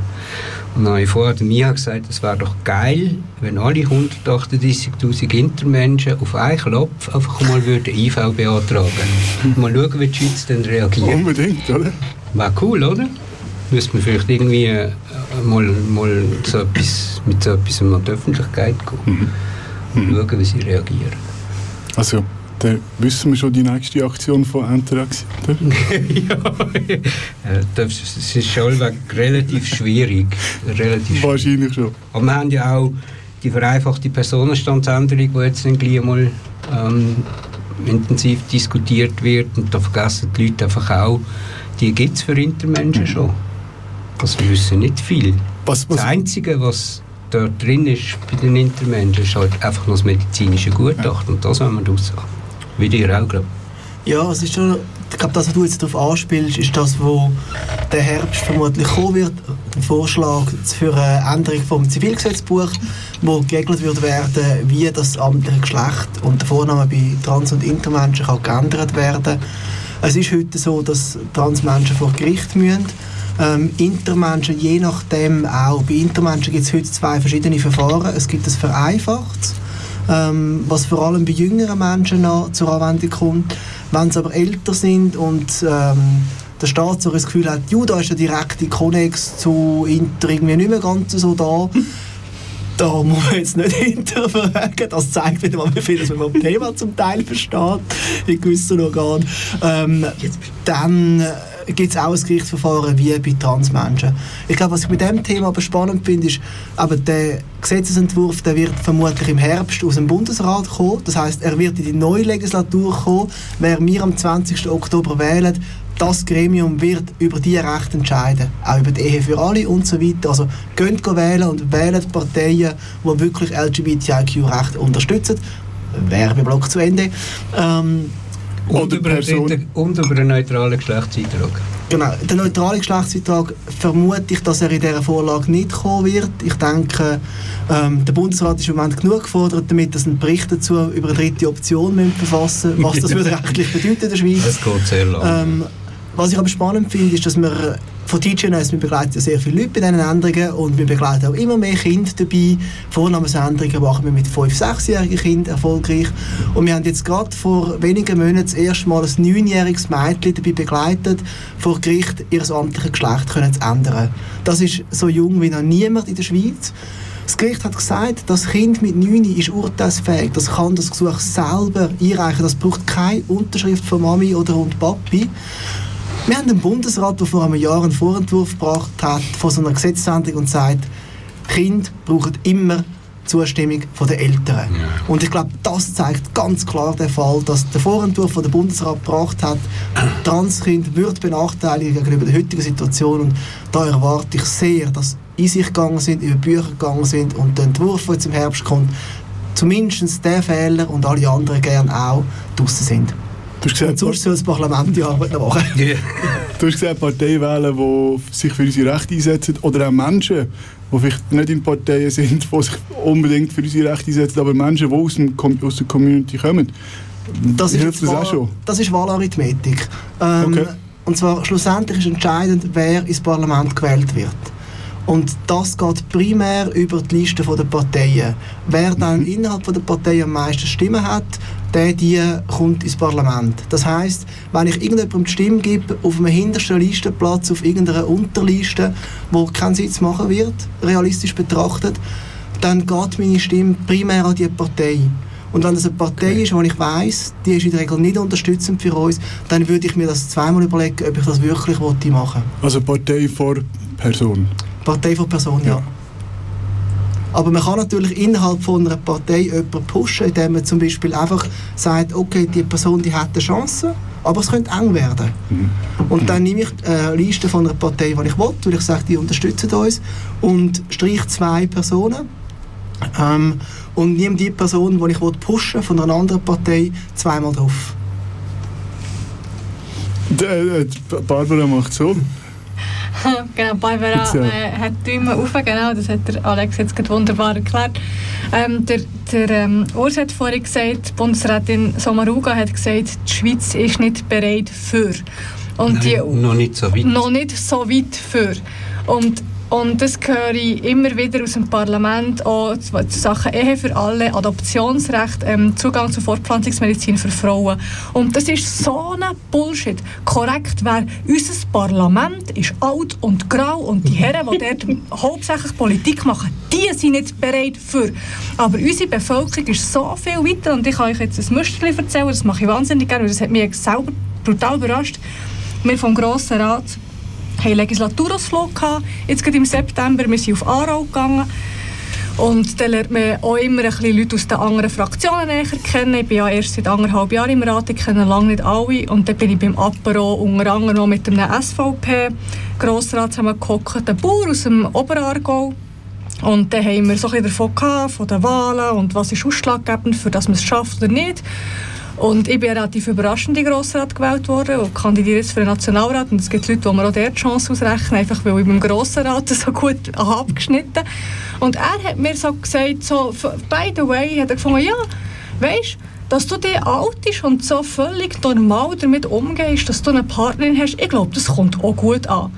Und dann habe ich vorher Mia gesagt, es wäre doch geil, wenn alle 138'000 Intermenschen auf einen Klopf einfach mal würden IV beantragen würden. Mal schauen, wie die Schweiz dann reagiert. Unbedingt, oder? Wäre cool, oder? Müsste man vielleicht irgendwie äh, mal, mal so etwas, mit so etwas an die Öffentlichkeit gehen. Und schauen, wie sie reagieren. Also, dann wissen wir schon die nächste Aktion von Interaction, oder? Äh, das, es ist schon relativ schwierig. Relativ schwierig. Wahrscheinlich schon. Aber wir haben ja auch die vereinfachte Personenstandsänderung, die jetzt dann gleich mal ähm, intensiv diskutiert wird. Und da vergessen die Leute einfach auch, die gibt es für Intermenschen schon. Das wissen nicht viel. Das Einzige, was dort drin ist bei den Intermenschen, ist halt einfach nur das medizinische Gutachten. Und das wollen wir daraus sagen. Wie dir auch, glaube Ja, es ist schon, ich glaube, das, was du jetzt darauf anspielst, ist das, wo der Herbst vermutlich kommen wird. Ein Vorschlag für eine Änderung vom Zivilgesetzbuch, wo geregelt wird werden, wie das amtliche Geschlecht und der Vorname bei Trans- und Intermenschen kann geändert werden. Es ist heute so, dass Transmenschen vor Gericht müssen. Ähm, Intermenschen, je nachdem auch. Bei Intermenschen gibt es heute zwei verschiedene Verfahren. Es gibt ein vereinfachtes, ähm, was vor allem bei jüngeren Menschen zur Anwendung kommt. Wenn sie aber älter sind und ähm, der Staat so das Gefühl hat, ja, da ist der direkte Konnex zu Inter irgendwie nicht mehr ganz so da, da muss man jetzt nicht hinterfragen. Das zeigt wieder mal, wie viel man vom Thema zum Teil versteht, in gewissen Organen. Ähm, dann gibt es auch ein Gerichtsverfahren wie bei Transmenschen. Ich glaube, was ich mit dem Thema aber spannend finde, ist, aber der Gesetzesentwurf der wird vermutlich im Herbst aus dem Bundesrat kommen. Das heißt, er wird in die neue Legislatur kommen. Wer wir am 20. Oktober wählen, das Gremium wird über die Rechte entscheiden. Auch über die Ehe für alle und so weiter. Also geht wählen und wählen Parteien, die wirklich LGBTIQ-Rechte unterstützen. Werbeblock zu Ende. Ähm, Und über, einen, und über einen neutralen Geschlechtseintrag. Genau, der neutrale Geschlechtseintrag vermute ich, dass er in dieser Vorlage nicht kommen wird. Ich denke, ähm, der Bundesrat ist im Moment genug gefordert, damit dass ein Bericht dazu über eine dritte Option müssen verfassen was das würde rechtlich bedeuten in der Schweiz. Das geht sehr lang. Ähm, was ich aber spannend finde, ist, dass wir von TGNS, wir begleiten sehr viele Leute bei diesen Änderungen und wir begleiten auch immer mehr Kinder dabei. Vornamensänderungen machen wir mit 5-, 6-jährigen Kindern erfolgreich. Und wir haben jetzt gerade vor wenigen Monaten das erste Mal ein 9-jähriges Mädchen dabei begleitet, vor Gericht ihr amtliches Geschlecht zu ändern. Das ist so jung wie noch niemand in der Schweiz. Das Gericht hat gesagt, das Kind mit 9 ist urteilsfähig, das kann das Gesuch selber einreichen, das braucht keine Unterschrift von Mami oder und Papi. Wir haben einen Bundesrat, der vor einem Jahr einen Vorentwurf gebracht hat von so einer Gesetzesänderung und sagt, Kinder brauchen immer Zustimmung der Eltern. Und ich glaube, das zeigt ganz klar den Fall, dass der Vorentwurf, den der Bundesrat gebracht hat, Transkind wird benachteiligt gegenüber der heutigen Situation. Und da erwarte ich sehr, dass in sich gegangen sind, über Bücher gegangen sind und der Entwurf, der jetzt im Herbst kommt, zumindest der Fehler und alle anderen gerne auch draussen sind. Du hast gesagt, Sonst soll das Parlament die Arbeit noch machen. Du hast gesagt, Parteien wählen, die sich für unsere Rechte einsetzen. Oder auch Menschen, die vielleicht nicht in Parteien sind, die sich unbedingt für unsere Rechte einsetzen, aber Menschen, die aus, dem, aus der Community kommen. Das Hilft das Wahl- auch schon? Das ist Wahlarithmetik. Ähm, Okay. Und zwar schlussendlich ist entscheidend, wer ins Parlament gewählt wird. Und das geht primär über die Liste der Parteien. Wer dann innerhalb der Partei am meisten Stimmen hat, der die kommt ins Parlament. Das heißt, wenn ich irgendjemandem die Stimme gebe auf einem hintersten Listenplatz, auf irgendeiner Unterliste, wo keinen Sitz machen wird, realistisch betrachtet, dann geht meine Stimme primär an die Partei. Und wenn das eine Partei ist, wo ich weiß, die ist in der Regel nicht unterstützend für uns, dann würde ich mir das zweimal überlegen, ob ich das wirklich wollte machen Also Partei vor Person. Partei von Person, ja. Aber man kann natürlich innerhalb von einer Partei jemanden pushen, indem man zum Beispiel einfach sagt, okay, die Person die hat eine Chance, aber es könnte eng werden. Und dann nehme ich äh, eine Liste von einer Partei, die ich will, weil ich sage, die unterstützen uns, und streiche zwei Personen. Ähm, und nehme die Person, die ich will pushen von einer anderen Partei, zweimal drauf. Äh, Barbara macht so. genau, Barbara äh, hat die Daumen auf, genau, das hat der Alex jetzt gerade wunderbar erklärt. Ähm, der der ähm, Urs hat vorhin gesagt, Bundesrätin Sommaruga hat gesagt, die Schweiz ist nicht bereit für. Und die, Nein, noch nicht so weit. noch nicht so weit für. Und, und das höre ich immer wieder aus dem Parlament, auch zu, zu Sachen Ehe für alle, Adoptionsrecht, ähm, Zugang zur Fortpflanzungsmedizin für Frauen. Und das ist so ein Bullshit. Korrekt wäre, unser Parlament ist alt und grau und die Herren, die dort hauptsächlich Politik machen, die sind nicht bereit für. Aber unsere Bevölkerung ist so viel weiter und ich kann euch jetzt ein Musterchen erzählen, das mache ich wahnsinnig gerne, weil das hat mich selber brutal überrascht. Wir vom Grossen Rat haben einen Legislaturausflug gehabt, jetzt gerade im September, wir sind auf Aarau gegangen und dann lernt man auch immer ein bisschen Leute aus den anderen Fraktionen näher kennen. Ich bin ja erst seit anderthalb Jahren im Rat, ich kenne lange nicht alle. Und dann bin ich beim Apero unter anderem noch mit einem SVP-Grossrat zusammengehockt, ein Bauer aus dem Oberaargau. Und dann haben wir so ein bisschen davon gehabt, von den Wahlen und was ist ausschlaggebend, für dass man es schafft oder nicht. Und ich bin relativ überraschend in Grossrat gewählt worden und kandidiere jetzt für den Nationalrat. Und es gibt Leute, die mir auch dort die Chance ausrechnen, einfach weil ich beim Grossrat so gut abgeschnitten Und er hat mir so gesagt, so, by the way, hat er gefunden, ja, weißt dass du alt bist und so völlig normal damit umgehst, dass du eine Partnerin hast, ich glaube, das kommt auch gut an.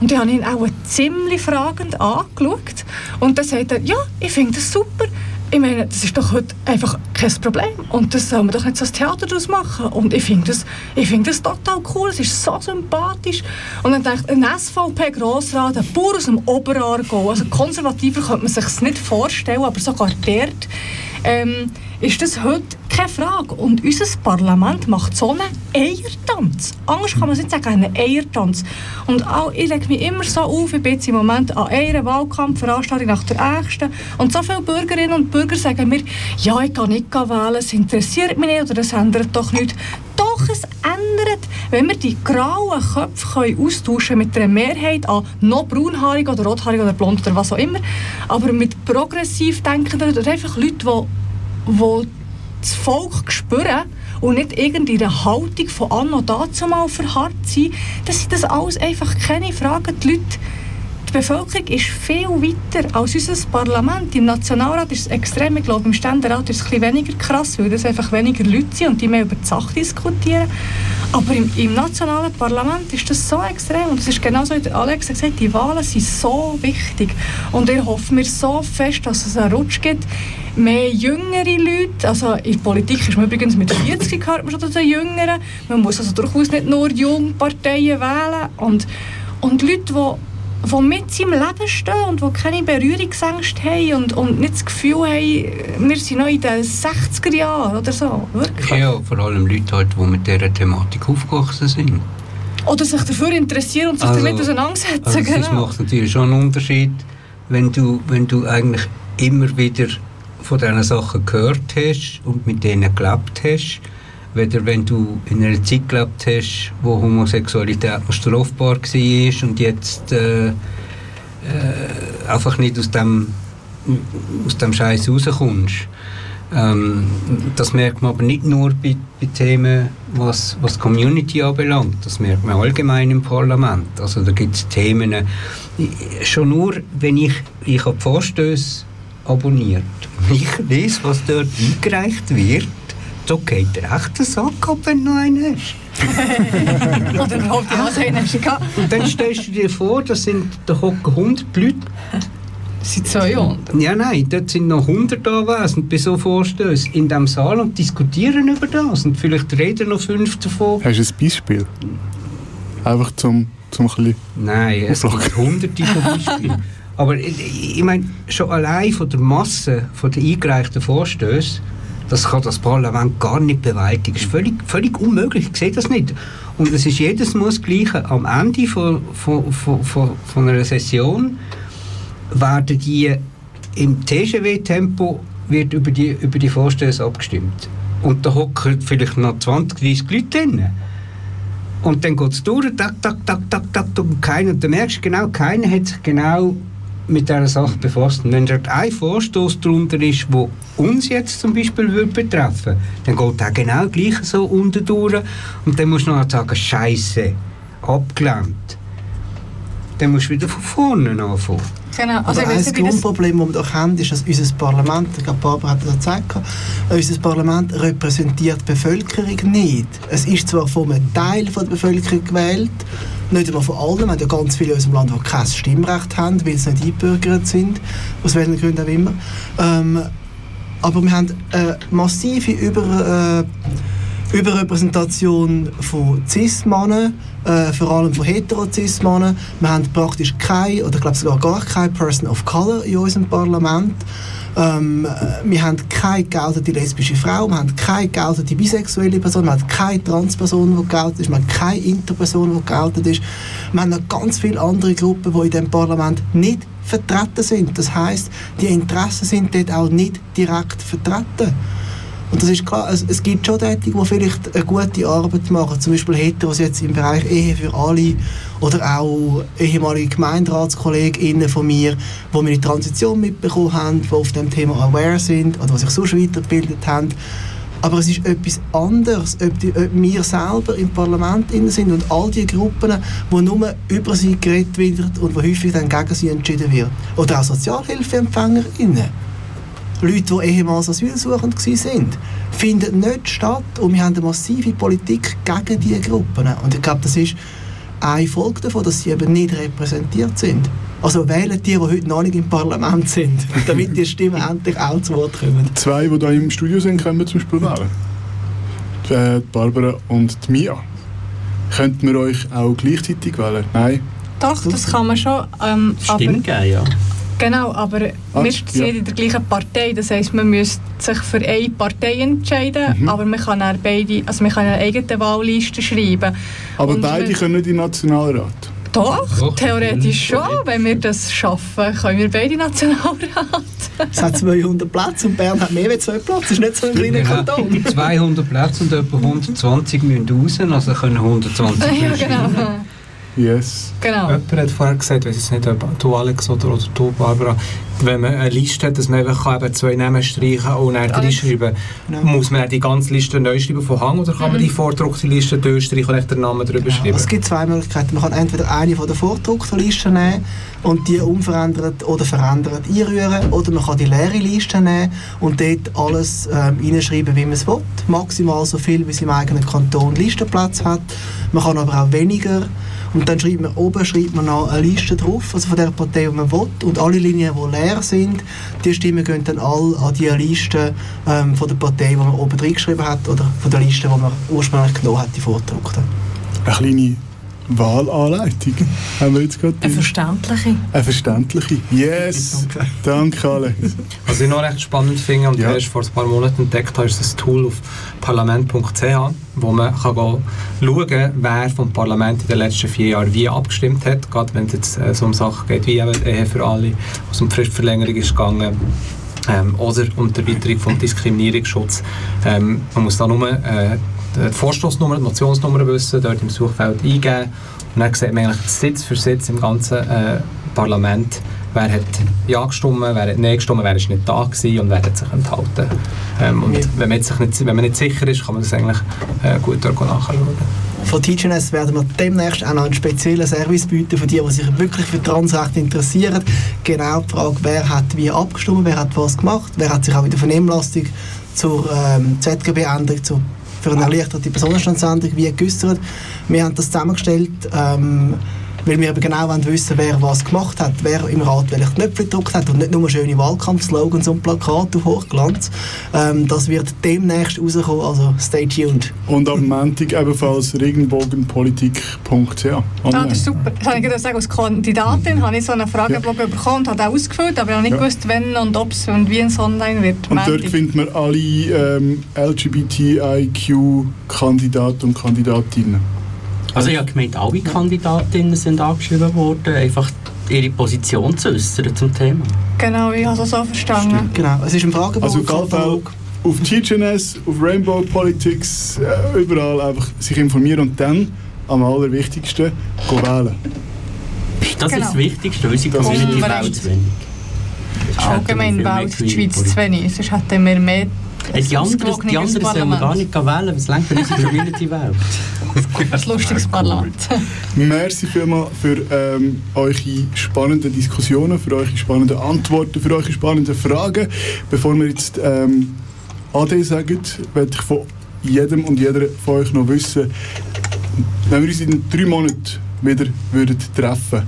Und ich habe ihn auch ziemlich fragend angeschaut. Und dann sagt er, ja, ich finde das super. Ich meine, das ist doch heute einfach kein Problem. Und das soll man doch nicht so ein Theater daraus machen. Und ich finde das, ich finde das total cool. Es ist so sympathisch. Und dann denkt ein SVP-Grossrat, ein Bauer aus dem Oberaargau, also konservativer könnte man sich nicht vorstellen, aber sogar dort ähm, ist das heute keine Frage. Und unser Parlament macht so einen Eiertanz. Anders kann man es nicht sagen, einen Eiertanz. Und auch, ich lege mich immer so auf, ich bin jetzt im Moment an einer Wahlkampfveranstaltung nach der nächsten. Und so viele Bürgerinnen und Bürger sagen mir, ja, ich kann nicht wählen, es interessiert mich nicht oder es ändert doch nichts. Doch, es ändert, wenn wir die grauen Köpfe können austauschen mit einer Mehrheit an noch braunhaarig oder rothaarig oder blond oder was auch immer, aber mit progressiv denkenden oder einfach Leute, die, die das Volk spüren und nicht irgendeine Haltung von anno dazu mal verharrt sind, dann sind das alles einfach keine Fragen. Die Leute die Bevölkerung ist viel weiter als unser Parlament. Im Nationalrat ist es extrem. Ich glaube, im Ständerat ist es ein weniger krass, weil das einfach weniger Leute sind und die mehr über die Sache diskutieren. Aber im, im nationalen Parlament ist das so extrem. Und es ist genauso, wie der Alex hat gesagt die Wahlen sind so wichtig. Und ich hoffe mir so fest, dass es einen Rutsch gibt. Mehr jüngere Leute, also in der Politik ist man übrigens mit 40 gehört man schon zu Jüngeren. Man muss also durchaus nicht nur junge Parteien wählen. Und, und Leute, die die mit im Leben stehen und die keine Berührungsängste haben und, und nicht das Gefühl haben, wir sind noch in den 60er Jahren oder so. Wirklich. Ja, vor allem Leute, halt, die mit dieser Thematik aufgewachsen sind. Oder sich dafür interessieren und sich damit auseinandersetzen. also genau. macht natürlich schon einen Unterschied, wenn du, wenn du eigentlich immer wieder von diesen Sachen gehört hast und mit denen gelebt hast, weder wenn du in einer Zeit gelebt hast, wo Homosexualität noch strafbar war und jetzt äh, äh, einfach nicht aus dem, aus dem Scheiß rauskommst. Ähm, das merkt man aber nicht nur bei, bei Themen, was, was die Community anbelangt. Das merkt man allgemein im Parlament. Also da gibt es Themen, äh, schon nur, wenn ich, ich habe Vorstöße abonniert ich lese, was dort eingereicht wird, da geht der echte Sack ab, wenn du noch einen hast. Oder überhaupt die Hose hast du gehabt. Und dann stellst du dir vor, da sind da hocken 100 Leute. sind 200? Ja, nein, dort sind noch 100 anwesend bei so Vorstößen in diesem Saal und diskutieren über das. Und vielleicht reden noch fünf davon. Hast du ein Beispiel? Einfach zum, zum ein bisschen Nein, es gibt hunderte von Beispielen. Aber ich, ich meine, schon allein von der Masse von der eingereichten Vorstöße, das kann das Parlament gar nicht bewältigen. Das ist völlig, völlig unmöglich, ich sehe das nicht. Und es ist jedes Mal das Gleiche. Am Ende von, von, von, von, einer Session werden die im TGW-Tempo wird über die, über die Vorstöße abgestimmt. Und da hocken vielleicht noch 20, 30 Leute drin. Und dann geht es durch, tak, tak, tak, tak, tak, und keiner, und dann merkst genau, keiner hat sich genau mit dieser Sache befasst. Und wenn dort ein Vorstoß darunter ist, wo uns jetzt zum Beispiel würde betreffen dann geht der genau gleich so unten durch. Und dann musst du noch sagen, Scheiße, abgelehnt. Dann musst du wieder von vorne anfangen. Genau. Also ich ein Grundproblem, das wir doch haben, ist, dass unser Parlament, ich glaube, Barbara hat das gesagt, unser Parlament repräsentiert die Bevölkerung nicht. Es ist zwar von einem Teil von der Bevölkerung gewählt, nicht einmal von allen. Wir haben ja ganz viele in unserem Land, die kein Stimmrecht haben, weil sie nicht eingebürgert sind, aus welchen Gründen auch immer. Ähm, aber wir haben eine massive Über, äh, Überrepräsentation von Cis-Männern, äh, vor allem von hetero-Cis-Männern. Wir haben praktisch keine, oder ich glaube sogar gar keine Person of Color in unserem Parlament. Ähm, äh, wir haben keine geltende lesbische Frau, wir haben keine geltende bisexuelle Person, wir haben keine Transperson, die geltend ist, wir haben keine Interperson, die geltend ist. Wir haben noch ganz viele andere Gruppen, die in diesem Parlament nicht vertreten sind. Das heißt, die Interessen sind dort auch nicht direkt vertreten. Und das ist klar, es, es gibt schon Tätige, die vielleicht eine gute Arbeit machen, zum Beispiel Heteros jetzt im Bereich Ehe für alle oder auch ehemalige GemeinderatskollegInnen von mir, die meine Transition mitbekommen haben, die auf dem Thema aware sind oder die sich sonst weitergebildet haben. Aber es ist etwas anderes, ob, die, ob wir selber im Parlament sind und all die Gruppen, wo nur über sie geredet wird und wo häufig dann gegen sie entschieden wird. Oder auch SozialhilfeempfängerInnen. Leute, die ehemals asylsuchend waren, findet nicht statt. Und wir haben eine massive Politik gegen diese Gruppen. Und ich glaube, das ist eine Folge davon, dass sie eben nicht repräsentiert sind. Also wählen die, die heute noch nicht im Parlament sind, damit die Stimmen endlich auch zu Wort kommen. Zwei, die hier im Studio sind, können wir zum Beispiel wählen. Die, äh, Barbara und die Mia. Könnten wir euch auch gleichzeitig wählen? Nein? Doch, das kann man schon. Ähm, Stimmt, aber, ja. Genau, aber Ah, wir sind ja. nicht in der gleichen Partei. Das heisst, man müsste sich für eine Partei entscheiden, Mhm. aber man kann dann beide, also man kann eine eigene Wahlliste schreiben. Aber Und beide können nicht in den Nationalrat. Doch, Doch, theoretisch schon. Wenn wir das schaffen, können wir beide Nationalrat. Es hat 200 Plätze und Bern hat mehr als zwei Plätze. Das ist nicht so ein kleiner. Kanton. 200 Plätze und etwa 120 müssen raus, also können 120 ja, genau. Yes. genau. Jemand hat vorher gesagt, weiß jetzt nicht, ob du Alex oder, oder du Barbara, wenn man eine Liste hat, dass man einfach kann eben zwei Namen streichen und dann reinschreiben Genau. Muss man dann die ganze Liste neu schreiben von Hang oder kann man Mhm. die vordruckte Liste durchstreichen und den Namen drüber schreiben? Es gibt zwei Möglichkeiten. Man kann entweder eine von der vordruckten Liste nehmen und die unverändert oder verändert einrühren oder man kann die leere Liste nehmen und dort alles ähm, reinschreiben, wie man es will. Maximal so viel, wie es im eigenen Kanton Listenplatz hat. Man kann aber auch weniger und dann schreibt man oben schreibt man noch eine Liste drauf, also von der Partei, die man will. Und alle Linien, die leer sind, die Stimmen gehen dann alle an die Liste ähm, von der Partei, die man oben reingeschrieben hat oder von der Liste, die man ursprünglich genommen hat, die vordruckte. Eine kleine Wahlanleitung haben wir jetzt gerade. Eine verständliche. Eine verständliche. Yes! Danke, Alex. Was ich noch recht spannend finde und erst vor ein paar Monaten entdeckt habe, ist das Tool auf parlament.ch, wo man kann schauen kann, wer vom Parlament in den letzten vier Jahren wie abgestimmt hat. Gerade wenn es jetzt äh, so um Sachen geht wie eben Ehe für alle, was um die Fristverlängerung ist gegangen. ähm, oder um die Erweiterung vom Diskriminierungsschutz. Ähm, man muss da nur äh, die Vorstoßnummer, die Motionsnummer wissen, dort im Suchfeld eingeben und dann sieht man eigentlich Sitz für Sitz im ganzen äh, Parlament, wer hat Ja gestimmt, wer hat Nein gestimmt, wer ist nicht da gewesen und wer hat sich enthalten. Ähm, und Ja. wenn, man sich nicht, wenn man nicht sicher ist, kann man das eigentlich äh, gut dort nachschauen. Von TGNS werden wir demnächst auch noch einen speziellen Service bieten für die, die sich wirklich für Transrechte interessieren. Genau die Frage, wer hat wie abgestimmt, wer hat was gemacht, wer hat sich auch in der Vernehmlassung zur ähm, ZGB-Änderung, zur, für eine erleichterte Personenstandsänderung wie geäußert. Wir haben das zusammengestellt, ähm, weil wir eben genau wollen wissen wer was gemacht hat, wer im Rat welche Knöpfe gedruckt hat und nicht nur schöne Wahlkampfslogans und Plakate auf Hochglanz. Ähm, das wird demnächst rauskommen, also stay tuned. Und am Montag ebenfalls regenbogenpolitik.ch. Ah, das ist super. Das habe ich sagen, als Kandidatin habe ich so einen Fragebogen bekommen und habe auch ausgefüllt, aber ich habe nicht Ja. gewusst, wenn und ob es und wie es online wird. Und dort Montag. findet man alle ähm, LGBTIQ-Kandidaten und Kandidatinnen. Also ich habe gemeint, alle Kandidatinnen sind angeschrieben worden, einfach ihre Position zu äußern zum Thema. Genau, ich habe es auch so verstanden. Genau, es ist ein Fragebogen. Also Fall auf TGNS, auf Rainbow Politics, äh, überall einfach sich informieren und dann am allerwichtigsten go wählen. Das Genau. ist das Wichtigste, unsere Community unbedingt. wählt zu wenig. Allgemein wählt die Schweiz zu wenig. Sonst hätten wir mehr Hey, Die anderen, die anderen sollen wir gar nicht wählen, was lenkt, wenn unsere Community wählt. Ein lustiges Parlament. Merci vielmals für ähm, eure spannenden Diskussionen, für eure spannenden Antworten, für eure spannenden Fragen. Bevor wir jetzt ähm, Ade sagen, werde ich von jedem und jeder von euch noch wissen, wenn wir uns in drei Monaten wieder würden treffen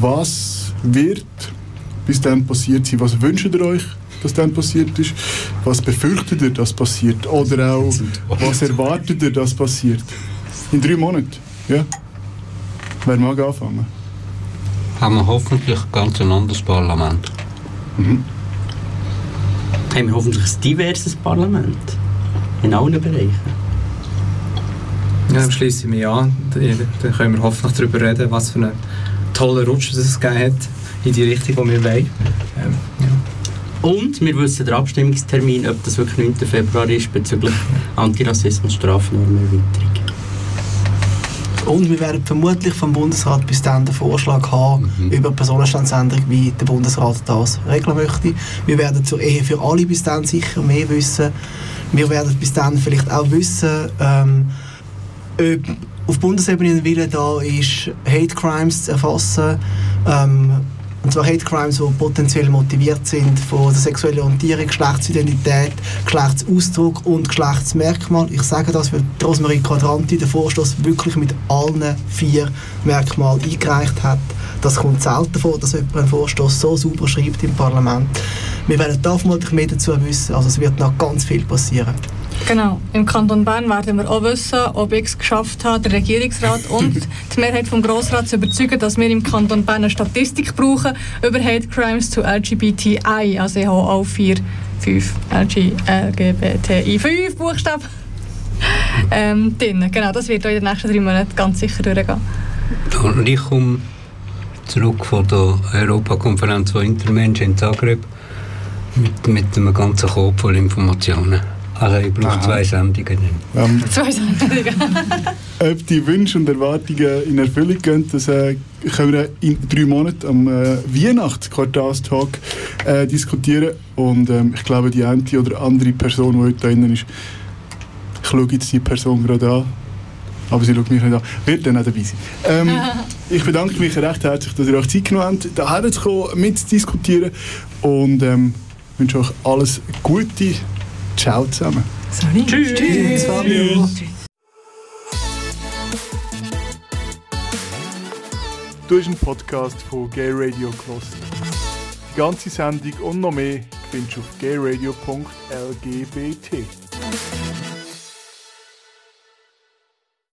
was wird bis dann passiert sein? Was wünscht ihr euch, dass dann passiert ist? Was befürchtet ihr, dass passiert? Oder auch, was erwartet ihr, dass passiert? In drei Monaten, ja? Wer mag anfangen? Haben wir hoffentlich ganz ein anderes Parlament. Haben wir hoffentlich ein diverses Parlament. In allen Bereichen. Ja, dann schließe ich mich an. Dann können wir hoffentlich darüber reden, was für einen tollen Rutsch es gegeben hat in die Richtung, die wir wollen. Und wir wissen den Abstimmungstermin, ob das wirklich 9. Februar ist, bezüglich Antirassismus, Strafnormerweiterung. Und wir werden vermutlich vom Bundesrat bis dann den Vorschlag haben über die Personenstandsänderung, wie der Bundesrat das regeln möchte. Wir werden zur Ehe für alle bis dann sicher mehr wissen. Wir werden bis dann vielleicht auch wissen, ähm, ob auf Bundesebene ein Wille da ist, Hate Crimes zu erfassen. Ähm, und zwar Hate Crimes, die potenziell motiviert sind von der sexuellen Orientierung, Geschlechtsidentität, Geschlechtsausdruck und Geschlechtsmerkmal. Ich sage das, weil die Rosemarie Quadranti den Vorstoß wirklich mit allen vier Merkmalen eingereicht hat. Das kommt selten vor, dass jemand einen Vorstoß so sauber schreibt im Parlament. Wir werden da vermutlich mehr dazu wissen, also es wird noch ganz viel passieren. Genau. Im Kanton Bern werden wir auch wissen, ob ich es geschafft habe, der Regierungsrat und die Mehrheit vom Grossrat zu überzeugen, dass wir im Kanton Bern eine Statistik brauchen über Hate Crimes zu LGBTI. Also ich habe auch vier, fünf LG, LGBTI, fünf Buchstaben ähm, drin. Genau, das wird in den nächsten drei Monaten ganz sicher durchgehen. Und ich komme zurück von der Europakonferenz von Intermenschen in Zagreb mit, mit einem ganzen Korb voll Informationen. Also ich brauche zwei Sendungen. Ähm, Zwei Sendungen. ob die Wünsche und Erwartungen in Erfüllung gehen, das äh, können wir in drei Monaten am äh, Weihnachtsquartalstag äh, diskutieren. Und ähm, ich glaube, die eine oder andere Person, die heute da ist, ich schaue jetzt die Person gerade an, aber sie schaut mich nicht an, wird dann auch dabei sein. Ähm, ich bedanke mich recht herzlich, dass ihr euch Zeit genommen habt, hierher zu kommen, mitzudiskutieren und ähm, wünsche euch alles Gute. Ciao zusammen. Sorry. Tschüss. Tschüss, Fabio. Du hast einen Podcast von Gay Radio gehört. Die ganze Sendung und noch mehr findest du auf gayradio.lgbt.